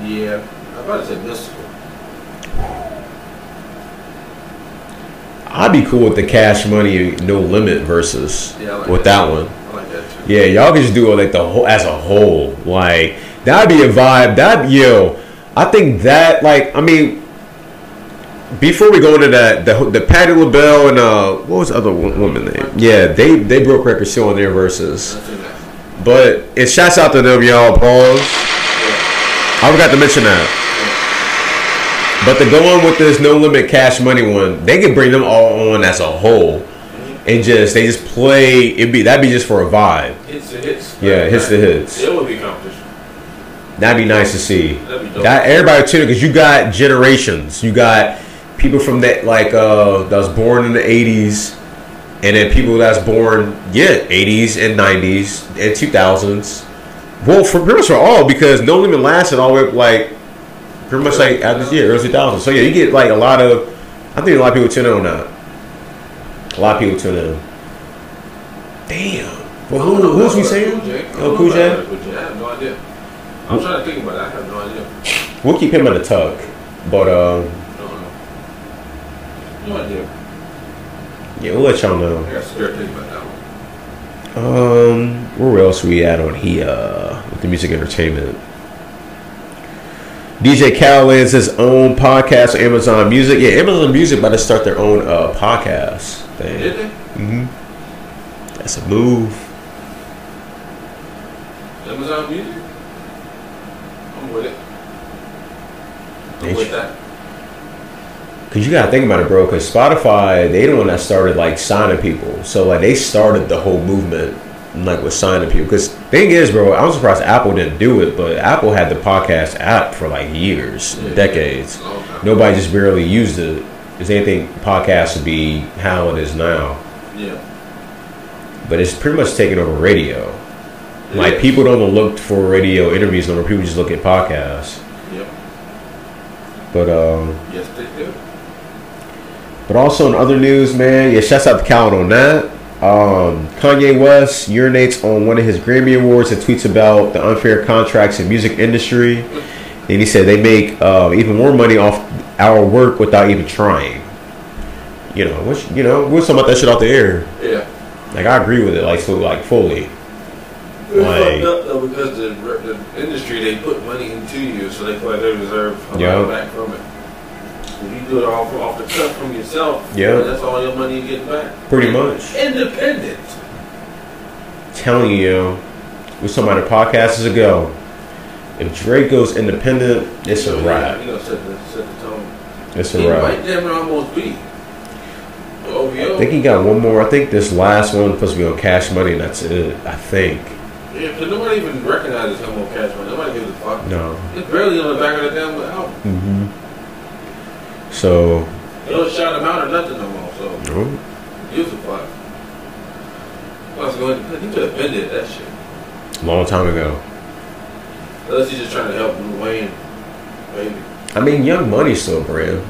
Yeah, I'm about to say Mystikal. I'd be cool with the Cash Money No Limit versus Yeah, I like with that one. I like that too. Yeah, y'all can just do it like the whole as a whole. Like that'd be a vibe. That yo, I think that like I mean, before we go into that, the the Patti LaBelle and uh, what was the other woman name? Yeah, they they broke records too on their verses. I think that. But it shouts out to them, y'all. Pause. I forgot to mention that. But to go on with this no limit cash money one, they could bring them all on as a whole, and just they just play. It'd be that'd be just for a vibe. Hits the hits. Yeah, hits the hits. It would be competition. That'd be nice to see. That'd be dope. That everybody too, because you got generations. You got people from that like uh that was born in the eighties, and then people that's born yeah eighties and nineties and two thousands. Well, for pretty much for all because No Limit lasted all the way up like pretty much like at this year early two thousands. So yeah, you get like a lot of. I think a lot of people tune in on that. A lot of people tune in. Damn. Well, who, who was we saying? Oh, Cool J? I have no idea. I'm trying to think about it. I have no idea. We'll keep him in the tuck, but um, No, no. No idea. yeah, we'll let y'all know. I got scared thinking about that one. Um, where else we at on here with the music entertainment? DJ Cal lands his own podcast on Amazon Music. Yeah, Amazon Music about to start their own uh, podcast thing. Did they? hmm That's a move. Amazon Music? I'm with it. I'm They with that. Cause you gotta think about it, bro. Cause Spotify, they the one that started like signing people. So like they started the whole movement, like with signing people. Cause thing is, bro, I'm surprised Apple didn't do it, but Apple had the podcast app for like years, Yeah, decades. Time. Nobody just barely used it. Is anything podcast to be how it is now? Yeah. But it's pretty much taking over radio. Like Yeah. people don't look for radio interviews no more. People just look at podcasts. But um, Yes, they do. but also in other news, man, yeah, shouts out to Calvin on that. Um, Kanye West urinates on one of his Grammy awards and tweets about the unfair contracts in music industry. And he said they make uh, even more money off our work without even trying. You know, which you know, we're talking about that shit off the air. Yeah. Like I agree with it, like so, like fully. Like- fucked up though because the, the industry they put money into you, so they feel like they deserve a lot back from it. If you do it off off the cuff from yourself, Yeah. that's all your money you get back. Pretty much. Independent. telling you, We talking about the podcasts ago. If Drake goes independent, it's a wrap. You know, set the, set the tone. It's He a wrap. might damn near almost OVO. I think he got one more. I think this last one supposed to be on Cash Money, and that's it. I think. Yeah, but nobody even recognizes him on Cash Money. Nobody gives a fuck. No. It's barely on the back of the damn album. hmm So, They don't shout him out or nothing no more. So no. gives a fuck. Was going, he could have bended that shit. long time ago. Unless he's just trying to help Lil Wayne, maybe. I mean, Young Money's still a brand.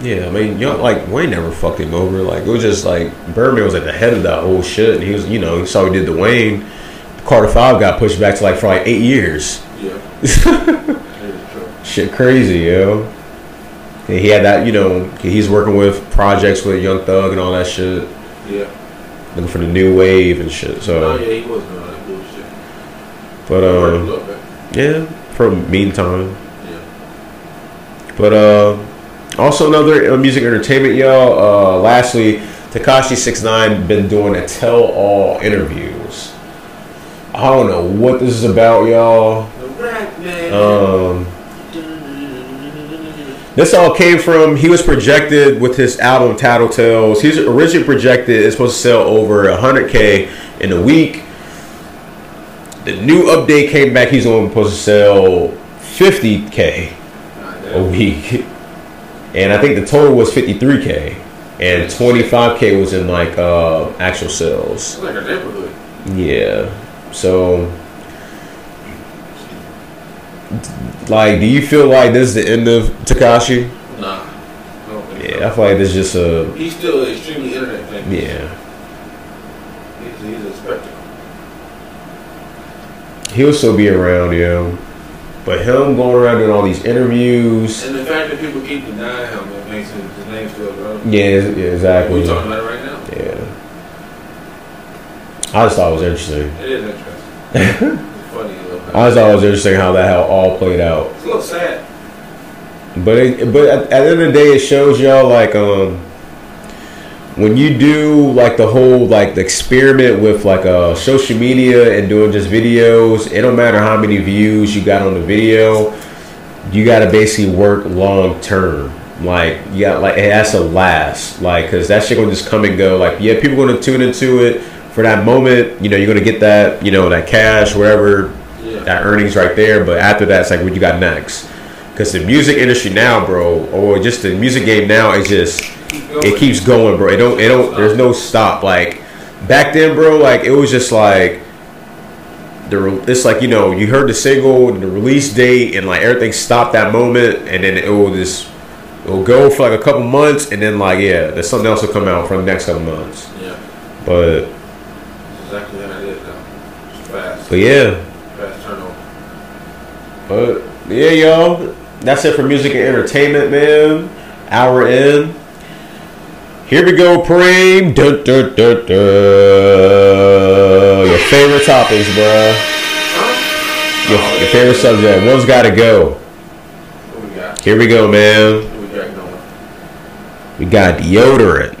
Yeah, I mean, Young like Wayne never fucked him over. Like it was just like Birdman was at the head of that whole shit, and he was, you know, he saw he did the Wayne. Carter Five got pushed back to like for like eight years. Yeah, that is true. Shit, crazy, yo. And he had that, you know, he's working with projects with Young Thug and all that shit, Yeah. looking for the new wave and shit. Oh So, yeah, he was doing that bullshit. but um, yeah, for meantime. Yeah. But uh, also another uh, music entertainment, y'all. Uh, lastly, Tekashi Six Nine been doing a tell-all interviews. I don't know what this is about, y'all. Um, this all came from he was projected with his album Tattletales. He's originally projected it's supposed to sell over 100k in a week. The new update came back. He's only supposed to sell 50k God a week, and I think the total was 53k, and 25k was in like uh, actual sales. Like a neighborhood. Yeah, so like, do you feel like this is the end of Tekashi? Nah. I Yeah, I feel like this is just a. He's still extremely internet famous. yeah. He's, he's a spectacle. He'll still be around, yo. But him going around doing all these interviews, And the fact that people keep denying him, it makes his, name still relevant. yeah, yeah, exactly. We're talking about it right now. Yeah, I just thought it was interesting. It is interesting. funny a little bit. I just thought it was interesting how that how all played out. It's a little sad. But it, but at, at the end of the day, it shows y'all like um when you do like the whole like the experiment with like uh social media and doing just videos. It don't matter how many views you got on the video. You got to basically work long term. Like you got like it has to last. Like because that shit gonna just come and go. Like yeah, people gonna tune into it for that moment. You know, you're gonna get that you know that cash whatever Yeah. that earnings right there. But after that, it's like what you got next. Because the music industry now, bro, or just the music game now, is just. It keeps going, bro. It don't, it don't. There's no stop. Like back then, bro, like it was just like the. re- It's like you know, you heard the single, and the release date, and like everything stopped that moment, and then it will just it will go for like a couple months, and then like yeah, there's something else will come out for the next couple months. Yeah. But exactly how it is now. It's fast. but yeah. Fast turnover. But yeah, y'all. That's it for music and entertainment, man. Hour in. Here we go, Preem. Your favorite topics. Huh? Your, your favorite subject. One's got to go. What we got? Here we go, man. We got deodorant,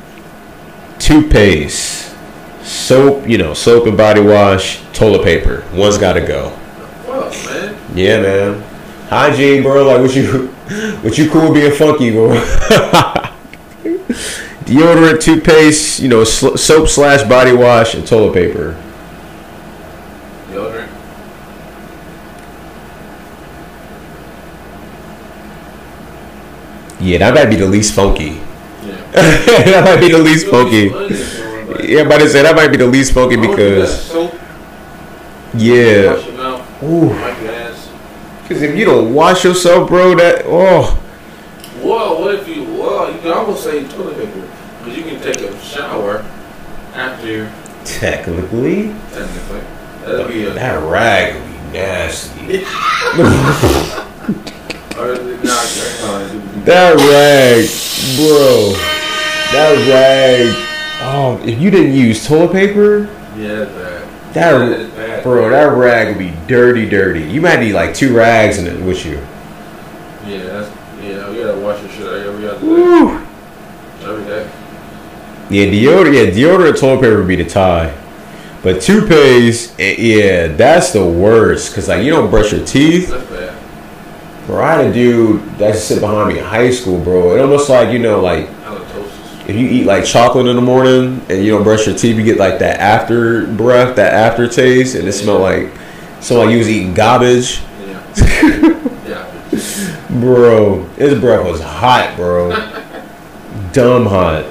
toothpaste, soap. You know, soap and body wash, toilet paper. One's got to go. Yeah, man. Hygiene, bro. Like, what you, what you cool being funky, bro? Deodorant, toothpaste, you know, sl- soap slash body wash, and toilet paper. Deodorant. Yeah, that might be the least funky. Yeah. that might be the least funky. Yeah, but I say that might be the least funky because, soap, yeah. wash your mouth, Ooh. wipe your ass. Because if you don't wash yourself, bro, that oh, Well, what if you? Well, you can almost say toilet paper, because you can take a shower you're technically, technically. That'd be a. that rag would be nasty. Or is it not? That's not. it would be- That rag, bro. That rag. Oh, if you didn't use toilet paper, Yeah, that That bad. bro, that rag would be dirty, dirty. You might need like two rags in it with you. Yeah. You gotta wash your shit every other day. Woo. Every day. Yeah, deodorant. Yeah, deodorant, toilet paper would be the tie. But toothpaste, eh, yeah, that's the worst. Cause like you don't brush your teeth. That's. Bro, I had a dude that sit behind me in high school, bro. It almost like you know, like if you eat like chocolate in the morning and you don't brush your teeth, you get like that after breath, that aftertaste, and it smell like smell like you was eating garbage. Yeah. yeah. Bro, his breath was hot, bro. Dumb hot.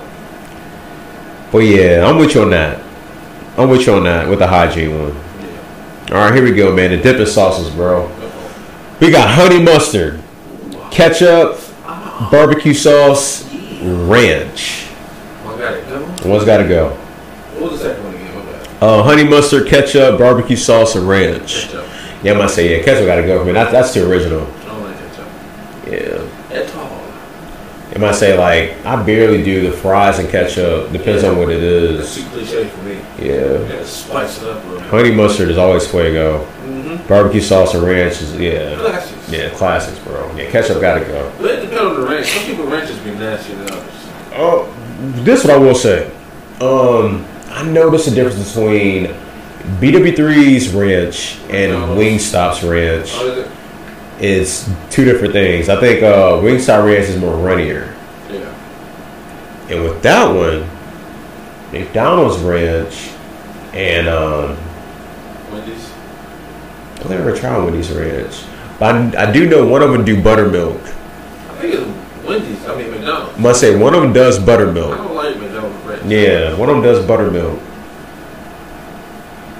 But yeah, I'm with you on that. I'm with you on that with the hygiene one. Yeah. All right, here we go, man. The dipping sauces, bro. We got honey mustard, ketchup, barbecue sauce, ranch. One got it. Go. One's got to go. What was the second one again? Uh, honey mustard, ketchup, barbecue sauce, and ranch. Ketchup. Yeah, I might say yeah. Ketchup got to go me. That, that's the original. I don't like ketchup. Yeah. At all. I might say like I barely do the fries and ketchup. Depends on what it is. That's is. too cliche for me. Yeah. Yeah, spice it up little. Honey mustard is always fuego. Mm-hmm. Barbecue sauce and ranch is yeah. Classics. Yeah, classics, bro. Yeah, ketchup got to go. But it depends on the ranch. Some people ranches be nasty than others. Oh, this what I will say. Um, I noticed a difference between BW3's ranch and Wingstop's ranch. Oh, is? It's two different things. I think uh, Wingstop ranch is more runnier, Yeah. and with that one, McDonald's ranch and um, Wendy's. I've never tried Wendy's ranch, but I, I do know one of them do buttermilk. I think it's Wendy's. I mean McDonald's. Must say one of them does buttermilk. I don't like McDonald's ranch. Yeah, one of them does buttermilk.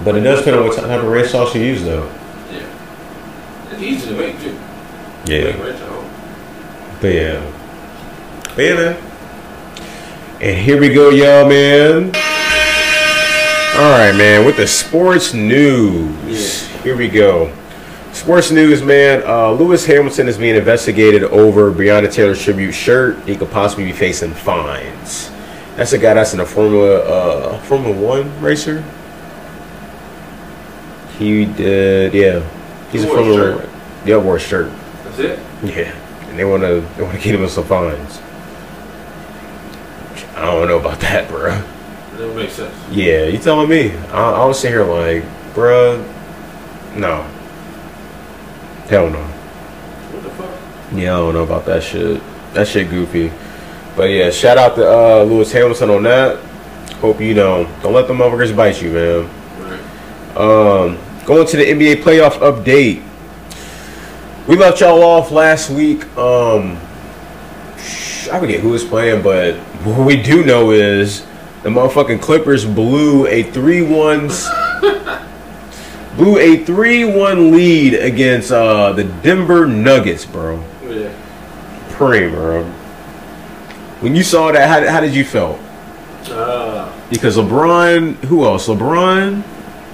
But it does depend on what type of ranch sauce you use, though. Yeah. Easy to make too. Make Yeah, at home. but yeah, but yeah, man. And here we go, y'all, man. All right, man. With the sports news, here we go. Sports news, man. Uh, Lewis Hamilton is being investigated over Breonna Taylor's tribute shirt. He could possibly be facing fines. That's a guy that's in a Formula uh, Formula One racer. He did, yeah. He's Who a wore a Formula Yeah, wore a shirt. That's it. Yeah, and they want to they want to get him some fines. I don't know about that, bruh. It don't make sense. Yeah, you telling me? I, I was sitting here like, bruh, no, hell no. What the fuck? Yeah, I don't know about that shit. That shit goofy. But yeah, shout out to uh, Lewis Hamilton on that. Hope you know. Don't let the motherfuckers bite you, man. Right. Um, going to the NBA playoff update. We left y'all off last week. Um, I forget who was playing, but what we do know is the motherfucking Clippers blew a three one blew a three one lead against uh, the Denver Nuggets, bro. Yeah. Pray, bro. When you saw that, how, how did you feel? Ah. Because LeBron, who else? LeBron,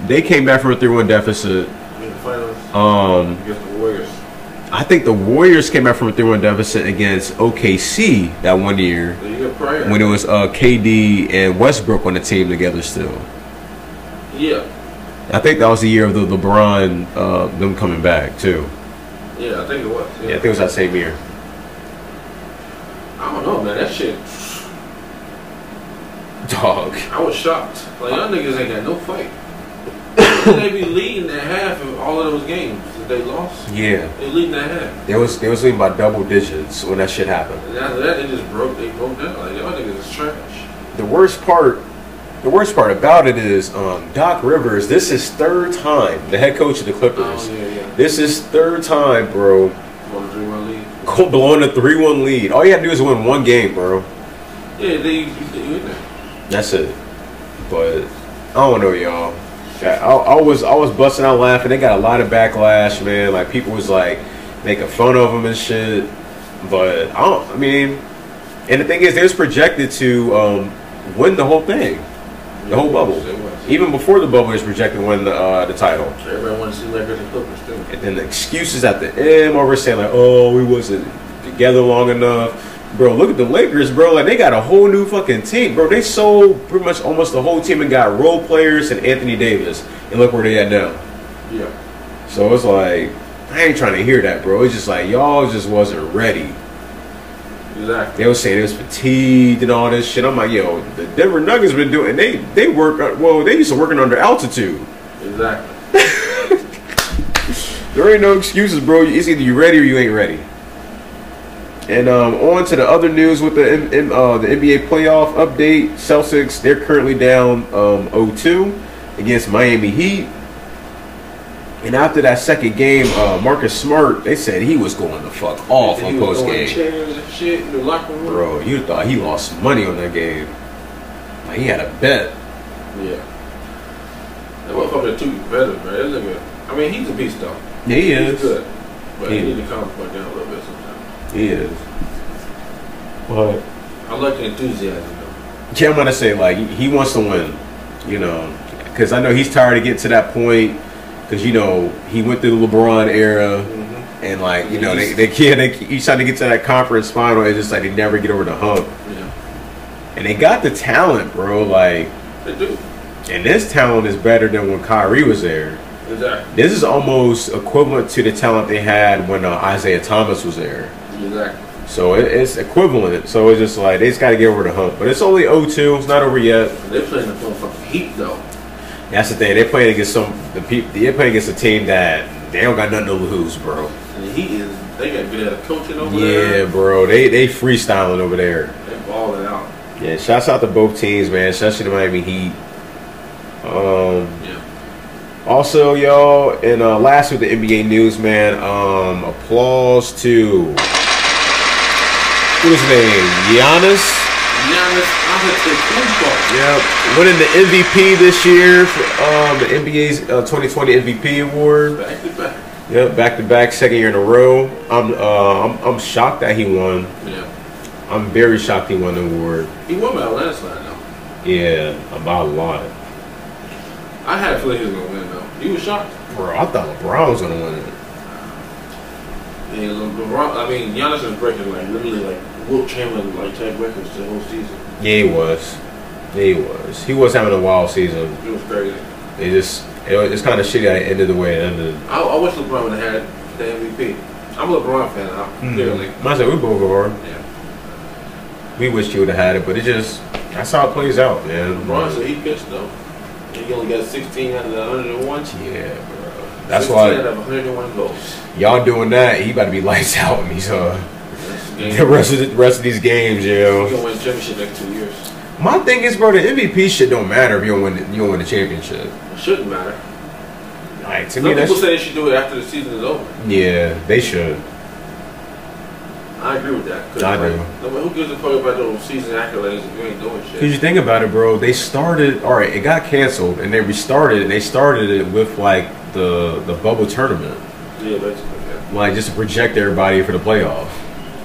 they came back from a three one deficit. in the finals Um, against the Warriors. I think the Warriors came back from a 3-1 deficit against OKC that one year So you got prayer. when it was uh, KD and Westbrook on the team together still. Yeah. I think that was the year of the LeBron uh, them coming back too. Yeah, I think it was. Yeah, I think it was that same year. I don't know, man. That shit. Dog. I was shocked. Like y'all niggas ain't got no fight. they be leading at half of all of those games that they lost. Yeah, They leading at half. they was they was leading by double digits when that shit happened. And after that, they just broke. They broke down. Like y'all niggas is trash. The worst part, the worst part about it is um, Doc Rivers. This is third time the head coach of the Clippers. Oh yeah, yeah. This is third time, bro. Want to three one lead? Blowing a 3-1 lead. All you have to do is win one game, bro. Yeah, they you in there. That's it. But I don't know, y'all. I, I was I was busting out laughing. They got a lot of backlash, man. Like people was like making fun of them and shit. But I don't. I mean, and the thing is, they was projected to um, win the whole thing, the whole bubble. Even before the bubble, was projected to win the uh, the title. Everybody want to see Lakers and Clippers too. And then the excuses at the end, over saying like, "Oh, we wasn't together long enough." Bro, look at the Lakers, bro. Like they got a whole new fucking team, bro. They sold pretty much almost the whole team and got role players and Anthony Davis, and look where they at now. Yeah. So it's like I ain't trying to hear that, bro. It's just like y'all just wasn't ready. Exactly. They was saying it was fatigued and all this shit. I'm like, yo, the Denver Nuggets been doing. They they work. uh, Well, they used to working under altitude. Exactly. There ain't no excuses, bro. It's either you ready or you ain't ready. And um, on to the other news with the M- M- uh, the NBA playoff update. Celtics they're currently down um, 0-2 against Miami Heat. And after that second game, uh, Marcus Smart they said he was going the fuck off on post game. shit in the locker room. Bro, you thought he lost money on that game. Like he had a bet. Yeah. That motherfucker too competitive, man. That nigga. I mean, he's a beast though. Yeah, he He's is. good, but He he need to calm fuck down a little bit sometimes. He is. But I like the enthusiasm though. Yeah, I'm gonna say like he- he wants to win, you know, because I know he's tired of getting to that point. Because you know he went through the LeBron era, Mm-hmm. and like you know they they can't. They, he's trying to get to that conference final. It's just like they never get over the hump, Yeah, and they got the talent, bro. Like, they do. and this talent is better than when Kyrie was there. Exactly. This is almost equivalent to the talent they had when uh, Isaiah Thomas was there. Exactly. So it, it's equivalent. So it's just like they just got to get over the hump. But it's only 0-2. It's not over yet. They're playing the motherfucking Heat though. That's the thing. They're playing against some the people. They're playing against a team that they don't got nothing to lose, bro. And the Heat is they got good at coaching over Yeah, there. Yeah, bro. They they freestyling over there. They balling out. Yeah. Shouts out to both teams, man. Especially the Miami Heat. Um. Yeah. Also, y'all, and uh, last with the NBA news, man. Um. Applause to what's his name? Giannis. Giannis Antetokounmpo. Yep, winning the MVP this year for um, the NBA's uh, 2020 MVP award. Back to back. Yep, back to back, second year in a row. I'm uh, I'm, I'm shocked that he won. Yeah. I'm very shocked he won the award. He won by a landslide though. Yeah, about a lot, I had a feeling he was gonna win though. You was shocked. bro. I thought LeBron was gonna win it. And um, LeBron, I mean, Giannis is breaking like literally like Wilt Chamberlain like type records the whole season. Yeah, he was. Yeah, he was. He was having a wild season. It was crazy. It just it was, it's kind of shitty that it ended the way it ended. I, I wish LeBron would have had the MVP. I'm a LeBron fan now, hmm. clearly. I said we both are. Yeah. We wish he would have had it, but it just that's how it plays out, man. LeBron said he pitched though. He only got 16 out of the 101. Yeah, bro. That's 16 why out of 101 goals. y'all doing that. He about to be lights out in me. So the rest of the rest of these games, yo. gonna win championship next two years. My thing is, bro, the MVP shit don't matter if you don't win. You don't win the championship. It shouldn't matter. Like to Some me, people say they should do it after the season is over. yeah, they should. I agree with that. I like, do. no Who gives a fuck about those season accolades if you ain't doing shit? Because you think about it, bro, they started. All right, it got canceled, and they restarted. And they started it with like the the bubble tournament, Yeah, basically, yeah. like just to project everybody for the playoff.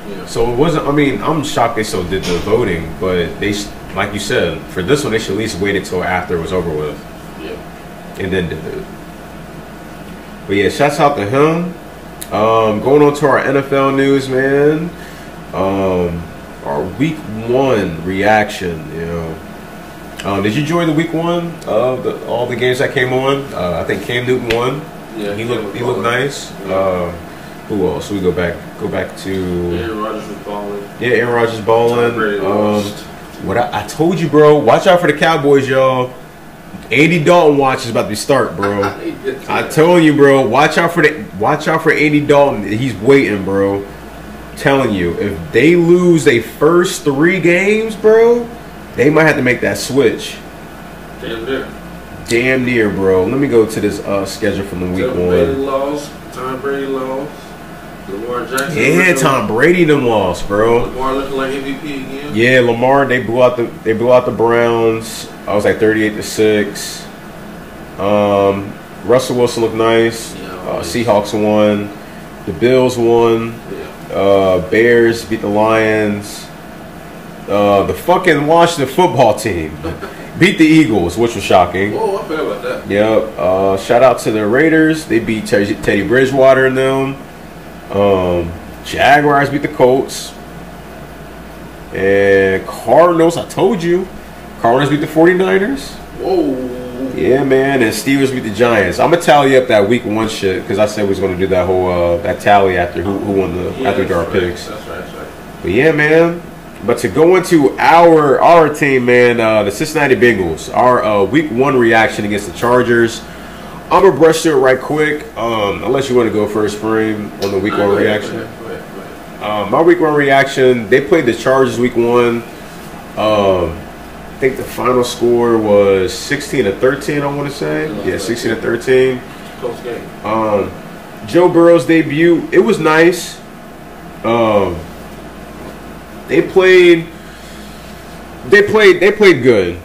yeah. So it wasn't. I mean, I'm shocked they still did the voting, but they, like you said, for this one they should at least wait until after it was over with, Yeah. and then did it. But yeah, shouts out to him. Um, going on to our NFL news, man. Um, our week one reaction. You know, um, did you enjoy the week one of the, all the games that came on? Uh, I think Cam Newton won. Yeah, he looked he looked nice. Yeah. Um, who else? We go back go back to. Aaron Rodgers was balling. Yeah, Aaron Rodgers balling. Um, what I, I told you, bro. Watch out for the Cowboys, y'all. Andy Dalton watch is about to start, bro. I told you, bro. Watch out for the watch out for Andy Dalton. He's waiting, bro. Telling you, if they lose their first three games, bro, they might have to make that switch. Damn near. Damn near, bro. Let me go to this uh, schedule from the week Tom Brady one. lost. Tom Brady lost. Lamar Jackson. Yeah, Tom Brady them lost, bro. Lamar looking like MVP again. Yeah, Lamar they blew out the they blew out the Browns. I was like thirty eight to six. Um, Russell Wilson looked nice. Yeah, Uh. Seahawks won. The Bills won. Yeah. Uh, Bears beat the Lions. Uh, the fucking Washington football team beat the Eagles, which was shocking. Whoa, I forgot about that. Yep. Uh, shout out to the Raiders. They beat Teddy, Teddy Bridgewater and them. Um, Jaguars beat the Colts. And Cardinals, I told you. Cardinals beat the 49ers. Whoa. Yeah, man. And Steelers beat the Giants. I'm going to tally up that week one shit because I said we was going to do that whole uh, that tally after who, who won the Yeah, after we our right. picks. That's right. That's right. But yeah, man. But to go into our our team, man, uh, the Cincinnati Bengals, our uh, Week One reaction against the Chargers. I'm gonna brush through it right quick. Um, unless you want to go first, frame on the Week One right, go ahead, reaction. Go ahead, go ahead, go ahead. Um, my week one reaction, they played the Chargers week one. Um, I think the final score was 16 to 13, I want to say. Yeah, 16 to 13. Close game. Um, Joe Burrow's debut, it was nice. Um, they played, they played, they played good.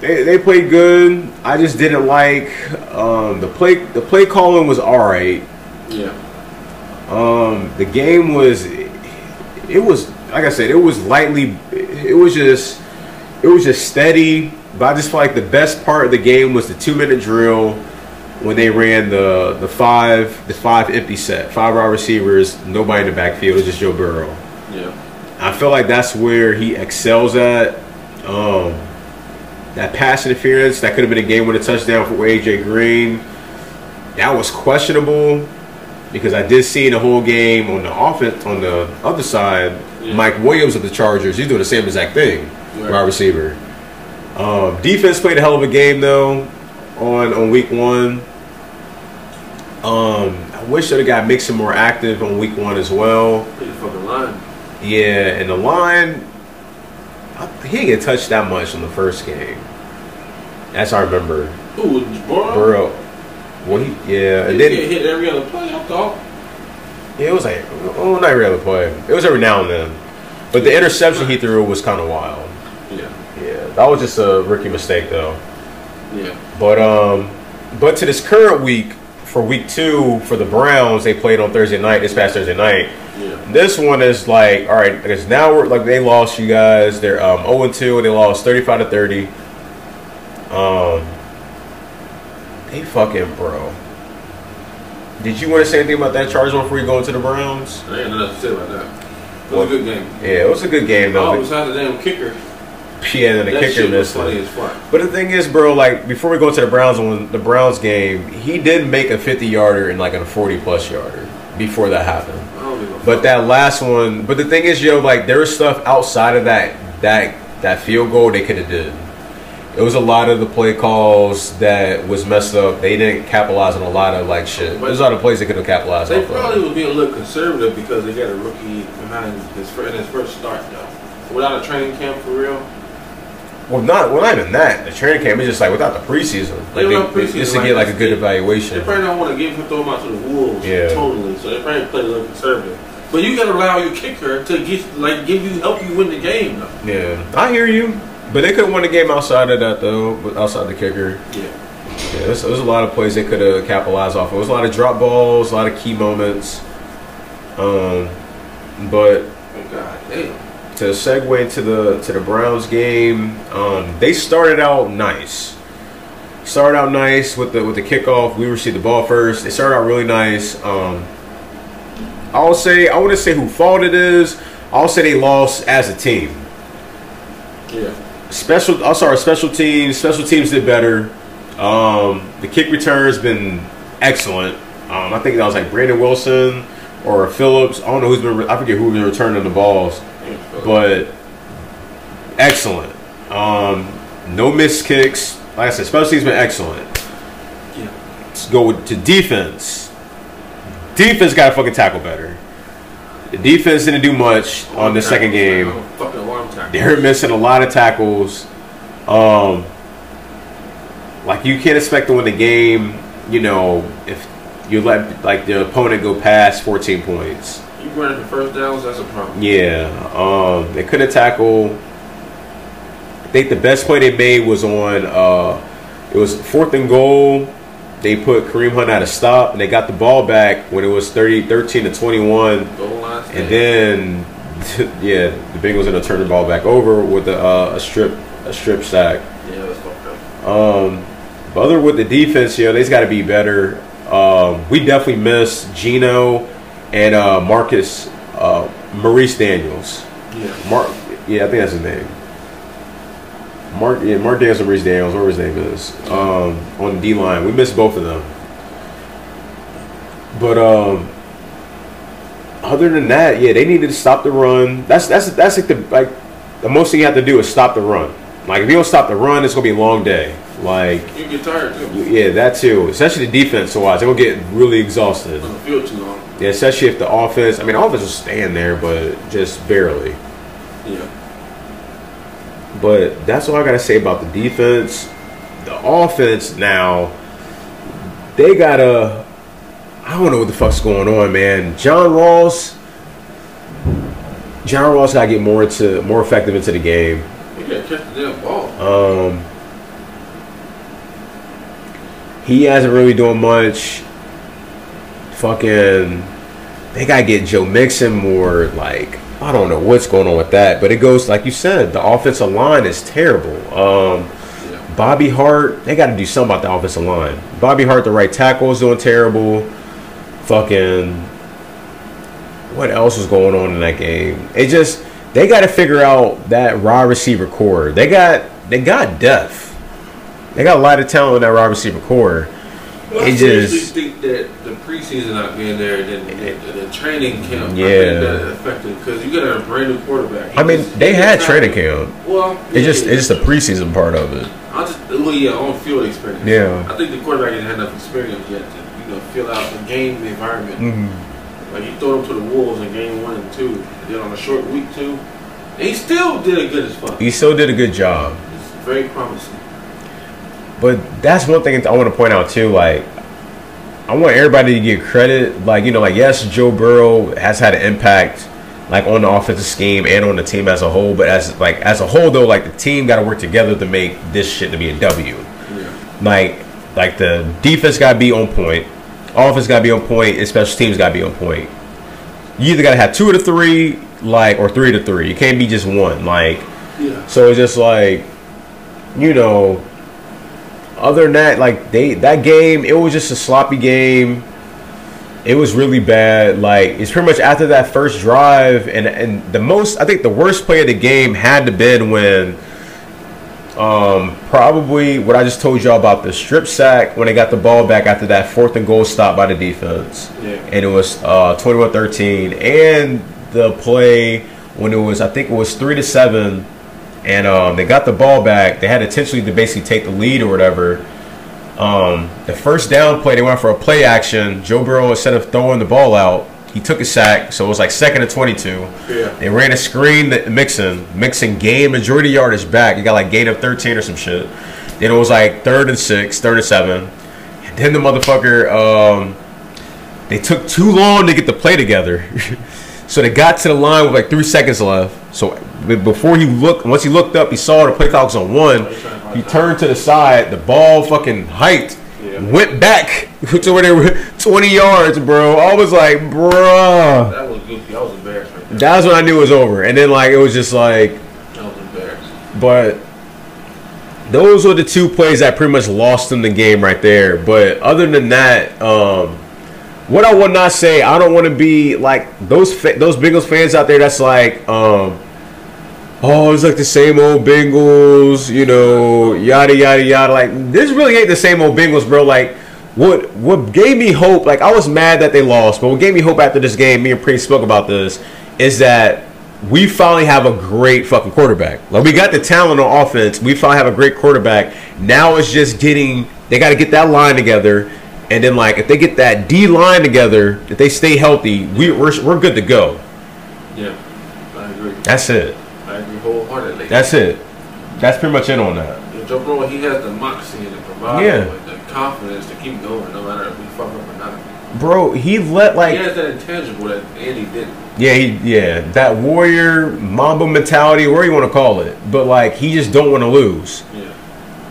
They, they played good. I just didn't like um, the play. The play calling was all right. Yeah. Um, the game was, it was like I said, it was lightly, it was just, it was just steady. But I just feel like the best part of the game was the two minute drill when they ran the the five the five empty set, five wide receivers, nobody in the backfield, it was just Joe Burrow. Yeah. I feel like that's where he excels at. Um, that pass interference that could have been a game with a touchdown for AJ Green. That was questionable because I did see in the whole game on the offense on the other side, Yeah. Mike Williams of the Chargers. He's doing the same exact thing, Right. wide receiver. Um, defense played a hell of a game though on on week one. Um, I wish that got Mixon more active on week one as well. Pretty fucking line. Yeah, and the line, I- he didn't get touched that much in the first game. That's I remember. Ooh, Burrow. Burrow. Well, he, yeah, He and get then hit every other play. I thought. yeah, it was like, oh, not every other play. It was every now and then. But the interception he threw was kind of wild. Yeah. Yeah, that was just a rookie mistake though. Yeah. But um, but to this current week, for week two for the Browns, they played on Thursday night. This past Thursday night. Yeah. This one is like, all right, because now we're like they lost you guys. They're um 0 2 and they lost 35 to 30. Um they fucking bro. Did you want to say anything about that charge one before you go into the Browns? I ain't nothing to say about that. It was a good game. Yeah, it was a good game though. Oh, besides the damn kicker, yeah, and the that kicker missed it. But the thing is, bro, like before we go to the Browns one, the Browns game, he did make a 50 yarder and like a 40 plus yarder before that happened. I don't give a But that last one, but the thing is, yo, like there was stuff outside of that that that field goal they could have did. It was a lot of the play calls that was messed up. They didn't capitalize on a lot of like shit. There's a lot of plays they could have capitalized They probably of. was being a little conservative because they got a rookie behind his first, in his first start though. Without a training camp for real. Well, not well, not even that. The training camp is just like without the preseason, like they- preseason, just to like, get like a good evaluation. They probably don't want to give him throw him out to the wolves Yeah. totally. So they probably play a little conservative. But you gotta allow your kicker to get like give you help you win the game though. Yeah, I hear you, but they could have won the game outside of that though, but outside the kicker. Yeah. Yeah, there's, there's a lot of plays they could have capitalized off of. It was a lot of drop balls, a lot of key moments. Um, but Oh god damn. To segue into the to the Browns game, um, they started out nice. Started out nice with the with the kickoff. We received the ball first. They started out really nice. Um, I'll say I want to say who fault it is. I'll say they lost as a team. Yeah. Special, I'm sorry, special teams. Special teams did better. Um, the kick return has been excellent. Um, I think that was like Brandon Wilson or Phillips. I don't know who's been. I forget who's been returning the balls, but excellent. Um, no missed kicks. Like I said, special teams been excellent. Yeah. Let's go to defense. Defense got to fucking tackle better. The defense didn't do much on the second game. Alarm. They're missing a lot of tackles. Um, like you can't expect to win the game, you know, if you let like the opponent go past 14 points. You running for first downs, that's a problem. Yeah, um, they couldn't tackle. I think the best play they made was on. Uh, it was fourth and goal. They put Kareem Hunt at a stop, and they got the ball back when it was 30, 13 to 21. Goal line stand. And then, yeah, the Bengals ended up turning the ball back over with a, uh, a strip a strip sack. Yeah, that's fucked up. Um, but other with the defense, you know, they's got to be better. Um, we definitely missed Geno and uh, Marcus uh, Maurice Daniels. Yeah. Mark, yeah, I think that's his name. Mark, yeah, Mark Daniels and Maurice Daniels, whatever his name is, um, on the D line. We missed both of them. But um, other than that, yeah, they needed to stop the run. That's that's that's like the like the most thing you have to do is stop the run. Like if you don't stop the run, it's gonna be a long day. Like You get tired too. yeah, that too. Especially the defense wise, they're gonna get really exhausted. On the field too long. Yeah, especially if the offense. I mean, offense will stand there, but just barely. Yeah. But that's all I gotta say about the defense. The offense now, they gotta. I don't know what the fuck's going on, man. John Ross. John Ross gotta get more into more effective into the game. You gotta catch the damn ball. Um, he hasn't really doing much. Fucking, they gotta get Joe Mixon more. Like, I don't know what's going on with that, but it goes like you said. The offensive line is terrible. Um, Bobby Hart, they got to do something about the offensive line. Bobby Hart, the right tackle, is doing terrible. Fucking, what else was going on in that game? It just they got to figure out that raw receiver core. They got they got depth. They got a lot of talent in that raw receiver core. Well, It I just- think that the preseason not being there, then the, the, the training camp, I Yeah. think that affected because you got a brand new quarterback. He I mean, just- they had just training camp. Well, It's just yeah, it's just the preseason part of it. I just well, yeah, on field experience. Yeah. I think the quarterback didn't have enough experience yet to you know feel out the game the environment. Mm-hmm. Like you throw him to the wolves in game one and two, and then on a short week two, and he still did a good as fuck. He still did a good job. It's very promising. But that's one thing I want to point out too. Like, I want everybody to get credit. Like, you know, like yes, Joe Burrow has had an impact, like on the offensive scheme and on the team as a whole. But as like as a whole though, like the team got to work together to make this shit to be a W. Yeah. Like, like the defense got to be on point, offense got to be on point, and special teams got to be on point. You either got to have two of the three, like, or three to three. You can't be just one. Like, Yeah. so it's just like, you know, other than that, like they that game, it was just a sloppy game. It was really bad. Like it's pretty much after that first drive, and and the most I think the worst play of the game had to been when, um, probably what I just told y'all about the strip sack when they got the ball back after that fourth and goal stop by the defense Yeah. and it was uh, 21-13 and the play when it was i think it was 3 to 7 and um, they got the ball back they had intentionally to basically take the lead or whatever um, the first down play they went for a play action joe burrow instead of throwing the ball out he took a sack so it was like second and 22 Yeah. they ran a screen that Mixon. Mixon gained majority yardage back. He got like gain of 13 or some shit. Then it was like third and six, third and seven. And then the motherfucker, um, they took too long to get the play together. so they got to the line with like three seconds left. So before he looked, once he looked up, he saw the play clock was on one. He turned to the side. The ball fucking hiked. Yeah. Went back to where they were 20 yards, bro. I was like, bruh. That was goofy. I was embarrassed right there. That's when I knew it was over. And then like it was just like I was embarrassed. but those were the two plays that pretty much lost them the game right there. But other than that, um what I would not say, I don't want to be like those fa- those Bengals fans out there that's like um Oh, it's like the same old Bengals, you know, yada yada yada. Like this really ain't the same old Bengals, bro. Like what what gave me hope, like I was mad that they lost, but what gave me hope after this game, me and Prince spoke about this, is that we finally have a great fucking quarterback. Like we got the talent on offense. We finally have a great quarterback. Now it's just getting they got to get that line together, and then like if they get that D line together, if they stay healthy, we we're, we're good to go. Yeah. I agree. That's it. I agree wholeheartedly. That's it. That's pretty much it on that. Yeah, Joe Burrow, he has the moxie and the bravado Yeah. and the confidence to keep going no matter if we fuck up or not. Bro, he let like he has that intangible that Andy didn't. yeah, he yeah, that warrior Mamba mentality, where you want to call it, but like he just don't want to lose.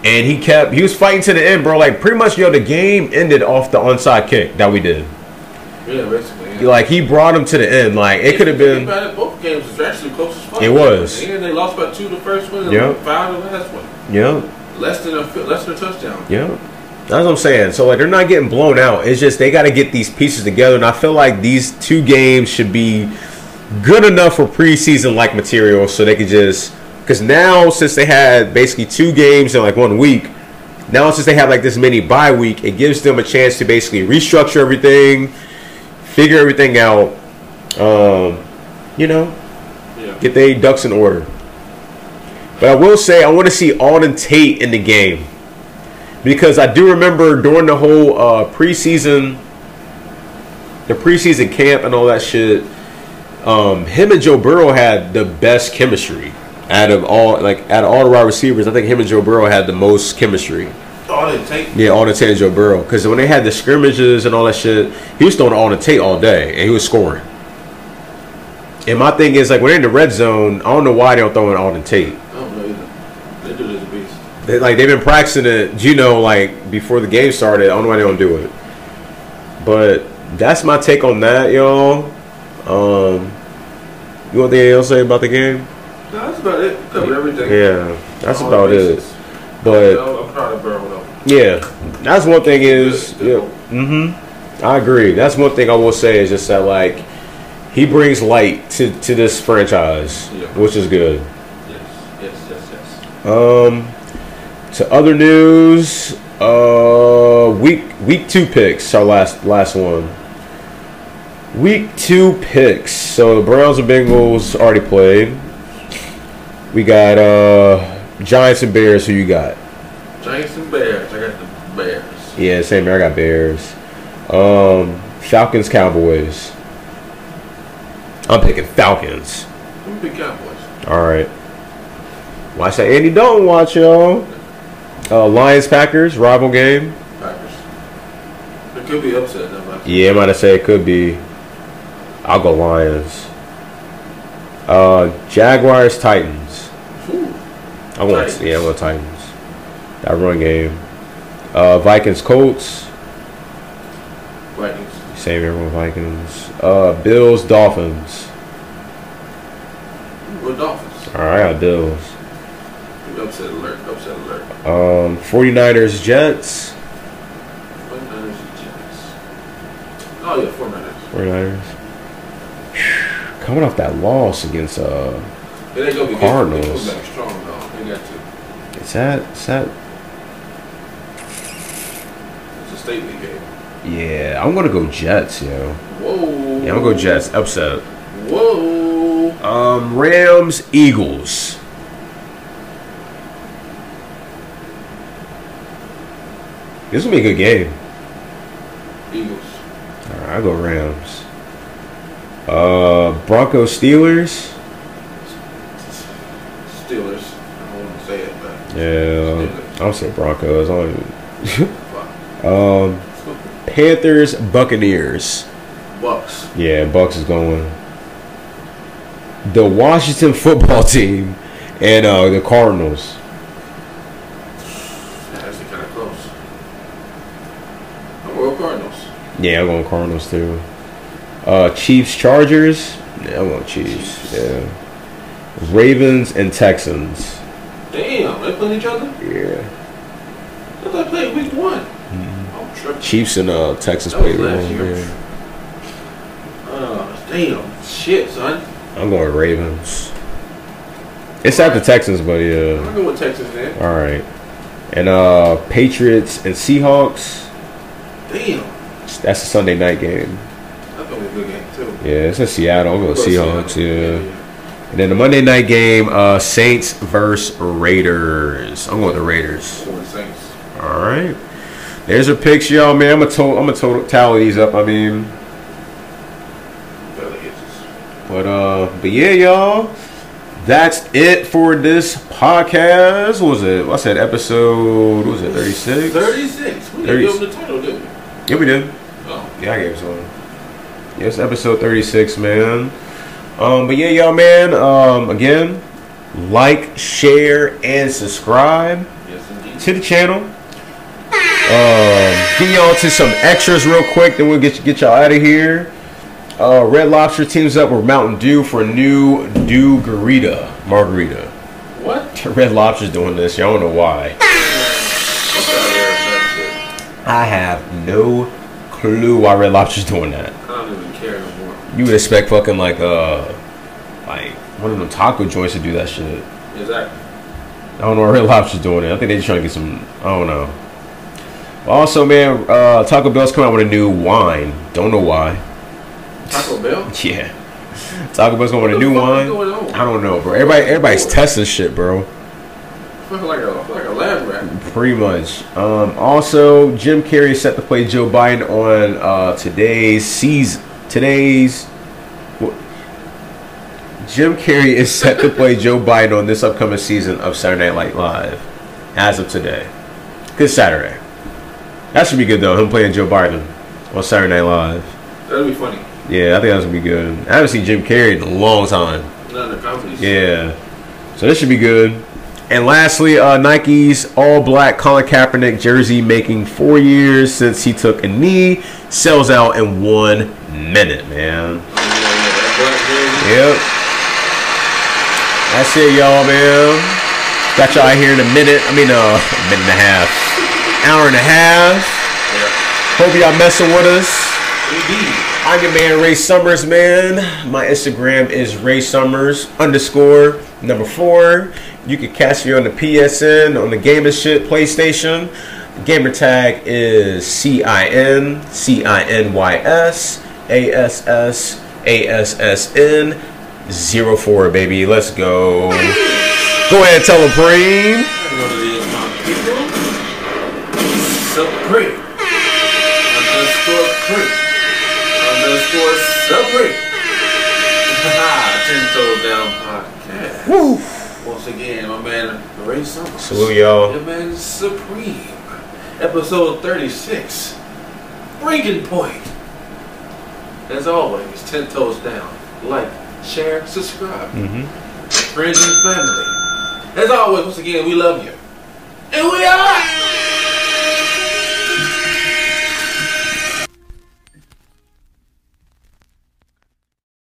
And he kept he was fighting to the end, bro. Like pretty much yo, the game ended off the onside kick that we did. Yeah, basically. Yeah. Like he brought him to the end. Like it could have been both games was actually close as fuck. It was. And they lost by two the first one and Yep. five the last one. Yeah, Less than a less than a touchdown. yeah. That's what I'm saying. So like they're not getting blown out. It's just they got to get these pieces together, and I feel like these two games should be good enough for preseason like material, so they could just because now since they had basically two games in like one week, now since they have like this mini bye week, it gives them a chance to basically restructure everything, figure everything out, Um, you know, Yeah. get their ducks in order. But I will say I want to see Auden Tate in the game because I do remember during the whole uh, preseason, the preseason camp and all that shit. Um, him and Joe Burrow had the best chemistry out of all like out of all the wide receivers. I think him and Joe Burrow had the most chemistry. All take. Yeah, Auden Tate and Joe Burrow. Because when they had the scrimmages and all that shit, he was throwing Auden Tate all day and he was scoring. And my thing is like when they're in the red zone, I don't know why they don't throw in Auden Tate. I don't know either. They do this beast. They, like they've been practicing it, you know, like before the game started. I don't know why they don't do it. But that's my take on that, y'all. Um, you want anything else to say about the game? No, that's about it. Covered everything. Yeah, that's All about it. But I'm, I'm proud of Burrow though. yeah, that's one thing is yeah, mm-hmm. I agree. That's one thing I will say is just that like he brings light to to this franchise, Yeah. which is good. Yes, yes, yes, yes. Um, to other news, uh, week week two picks. Our last last one. Week two picks. So the Browns and Bengals already played. We got uh Giants and Bears. Who you got? Giants and Bears. I got the Bears. Yeah, same here. I got Bears. Um, Falcons Cowboys. I'm picking Falcons. I'm big Cowboys. All right. Watch that Andy Dalton watch, y'all. Uh, Lions Packers rival game. Packers. It could be upset though. Yeah, I might have said it could be. I'll go Lions. Uh, Jaguars Titans. I want Titans. yeah, I want Titans. That run game. Uh, Vikings Colts. Vikings. Same with Vikings. Uh, Bills Dolphins. We're Dolphins. All right, I got Bills. Upset alert. Upset alert. Um, 49ers Jets. 49ers Jets. Oh yeah, 49ers. 49ers. Coming off that loss against uh, Yeah, they gonna be Cardinals. Strong though. Got to. is that is that? It's a statement game. Yeah, I'm gonna go Jets, yo. Whoa. Yeah, I'm gonna go Jets. Upset. Whoa. Um, Rams Eagles. This will be a good game. Eagles. All right, I'll go Rams. Uh, Broncos Steelers. Steelers. Yeah, I'll say Broncos. I don't even- um, Panthers Buccaneers. Bucks. Yeah, Bucks is going. The Washington football team and uh, the Cardinals. That's kind of close. I'm going Cardinals. Yeah, I'm going Cardinals too. Uh, Chiefs Chargers. Yeah, I'm going Chiefs. Yeah. Ravens and Texans. Damn, they playing each other? Yeah. I thought they played week one. I'm tripping. Chiefs and uh, Texans That played last year. Yeah. Uh, damn. Shit, son. I'm going Ravens. It's at the Texans, but yeah. I'm going with Texas then. All right. And uh, Patriots and Seahawks. Damn. That's a Sunday night game. That's gonna be a good game too. Yeah, it's in Seattle. I'm going Go Seahawks. Seattle. Yeah. And then the Monday night game, uh, Saints versus Raiders. I'm going with the Raiders. Going Saints. All right. There's your picks, y'all, man. I'm gonna to- I'm gonna total tally these up. I mean, but uh, but yeah, y'all. That's it for this podcast. What was it? What's that episode? What was it? 36. 36. We didn't 30. give them the title, did we? Yeah, we did. Oh. Yeah, I gave some. Yes, episode 36, man. Um, but yeah, y'all, man. Um, again, like, share, and subscribe Yes, to the channel. Um, get y'all to some extras real quick, then we'll get get y'all out of here. Uh, Red Lobster teams up with Mountain Dew for a new Dew Garita margarita. What? Red Lobster's doing this. Y'all don't know why. What's out there? That I have no clue why Red Lobster's doing that. shit. I don't even care no more. You would expect fucking like uh like one of them taco joints to do that shit. Exactly. I don't know why Red Lobster's doing it. I think they're just trying to get some. I don't know. Also, man, uh, Taco Bell's coming out with a new wine. Don't know why. Taco Bell? Yeah, Taco Bell's going with a new the fuck one. is going on? I don't know, bro. Everybody, everybody's testing shit, bro. Like a, I feel like a lab rat. Pretty much. Um, also, Jim Carrey is set to play Joe Biden on uh, today's season. Today's. Jim Carrey is set to play Joe Biden on this upcoming season of Saturday Night Live as of today. Good Saturday. That should be good though. Him playing Joe Biden on Saturday Night Live. That'd be funny. Yeah, I think that's gonna be good. I haven't seen Jim Carrey in a long time. None of the comedies. Yeah. So this should be good. And lastly, uh, Nike's all black Colin Kaepernick jersey making four years since he took a knee sells out in one minute, man. Yeah, yeah, that black jersey. Yep. That's it, y'all, man. Got y'all here in a minute. I mean, uh, a minute and a half. Hour and a half. Yeah. Hope y'all messing with us. Indeed. I'm your man Ray Summers, man. My Instagram is Ray Summers underscore number four. You can catch me on the PSN on the gaming shit PlayStation. The gamer tag is C I N C I N Y S A S S A S S N 04, baby. Let's go. Go ahead, tell. What it is, my people? Supreme. Underscore cream. Underscore supreme. Ten toes down podcast. Woo. Once again, my man Ray Summers. Salute, y'all. Your man Supreme. Episode 36. Breaking point. As always, ten toes down. Like, share, subscribe. Mm-hmm. Friends and family. As always, once again, we love you. And we are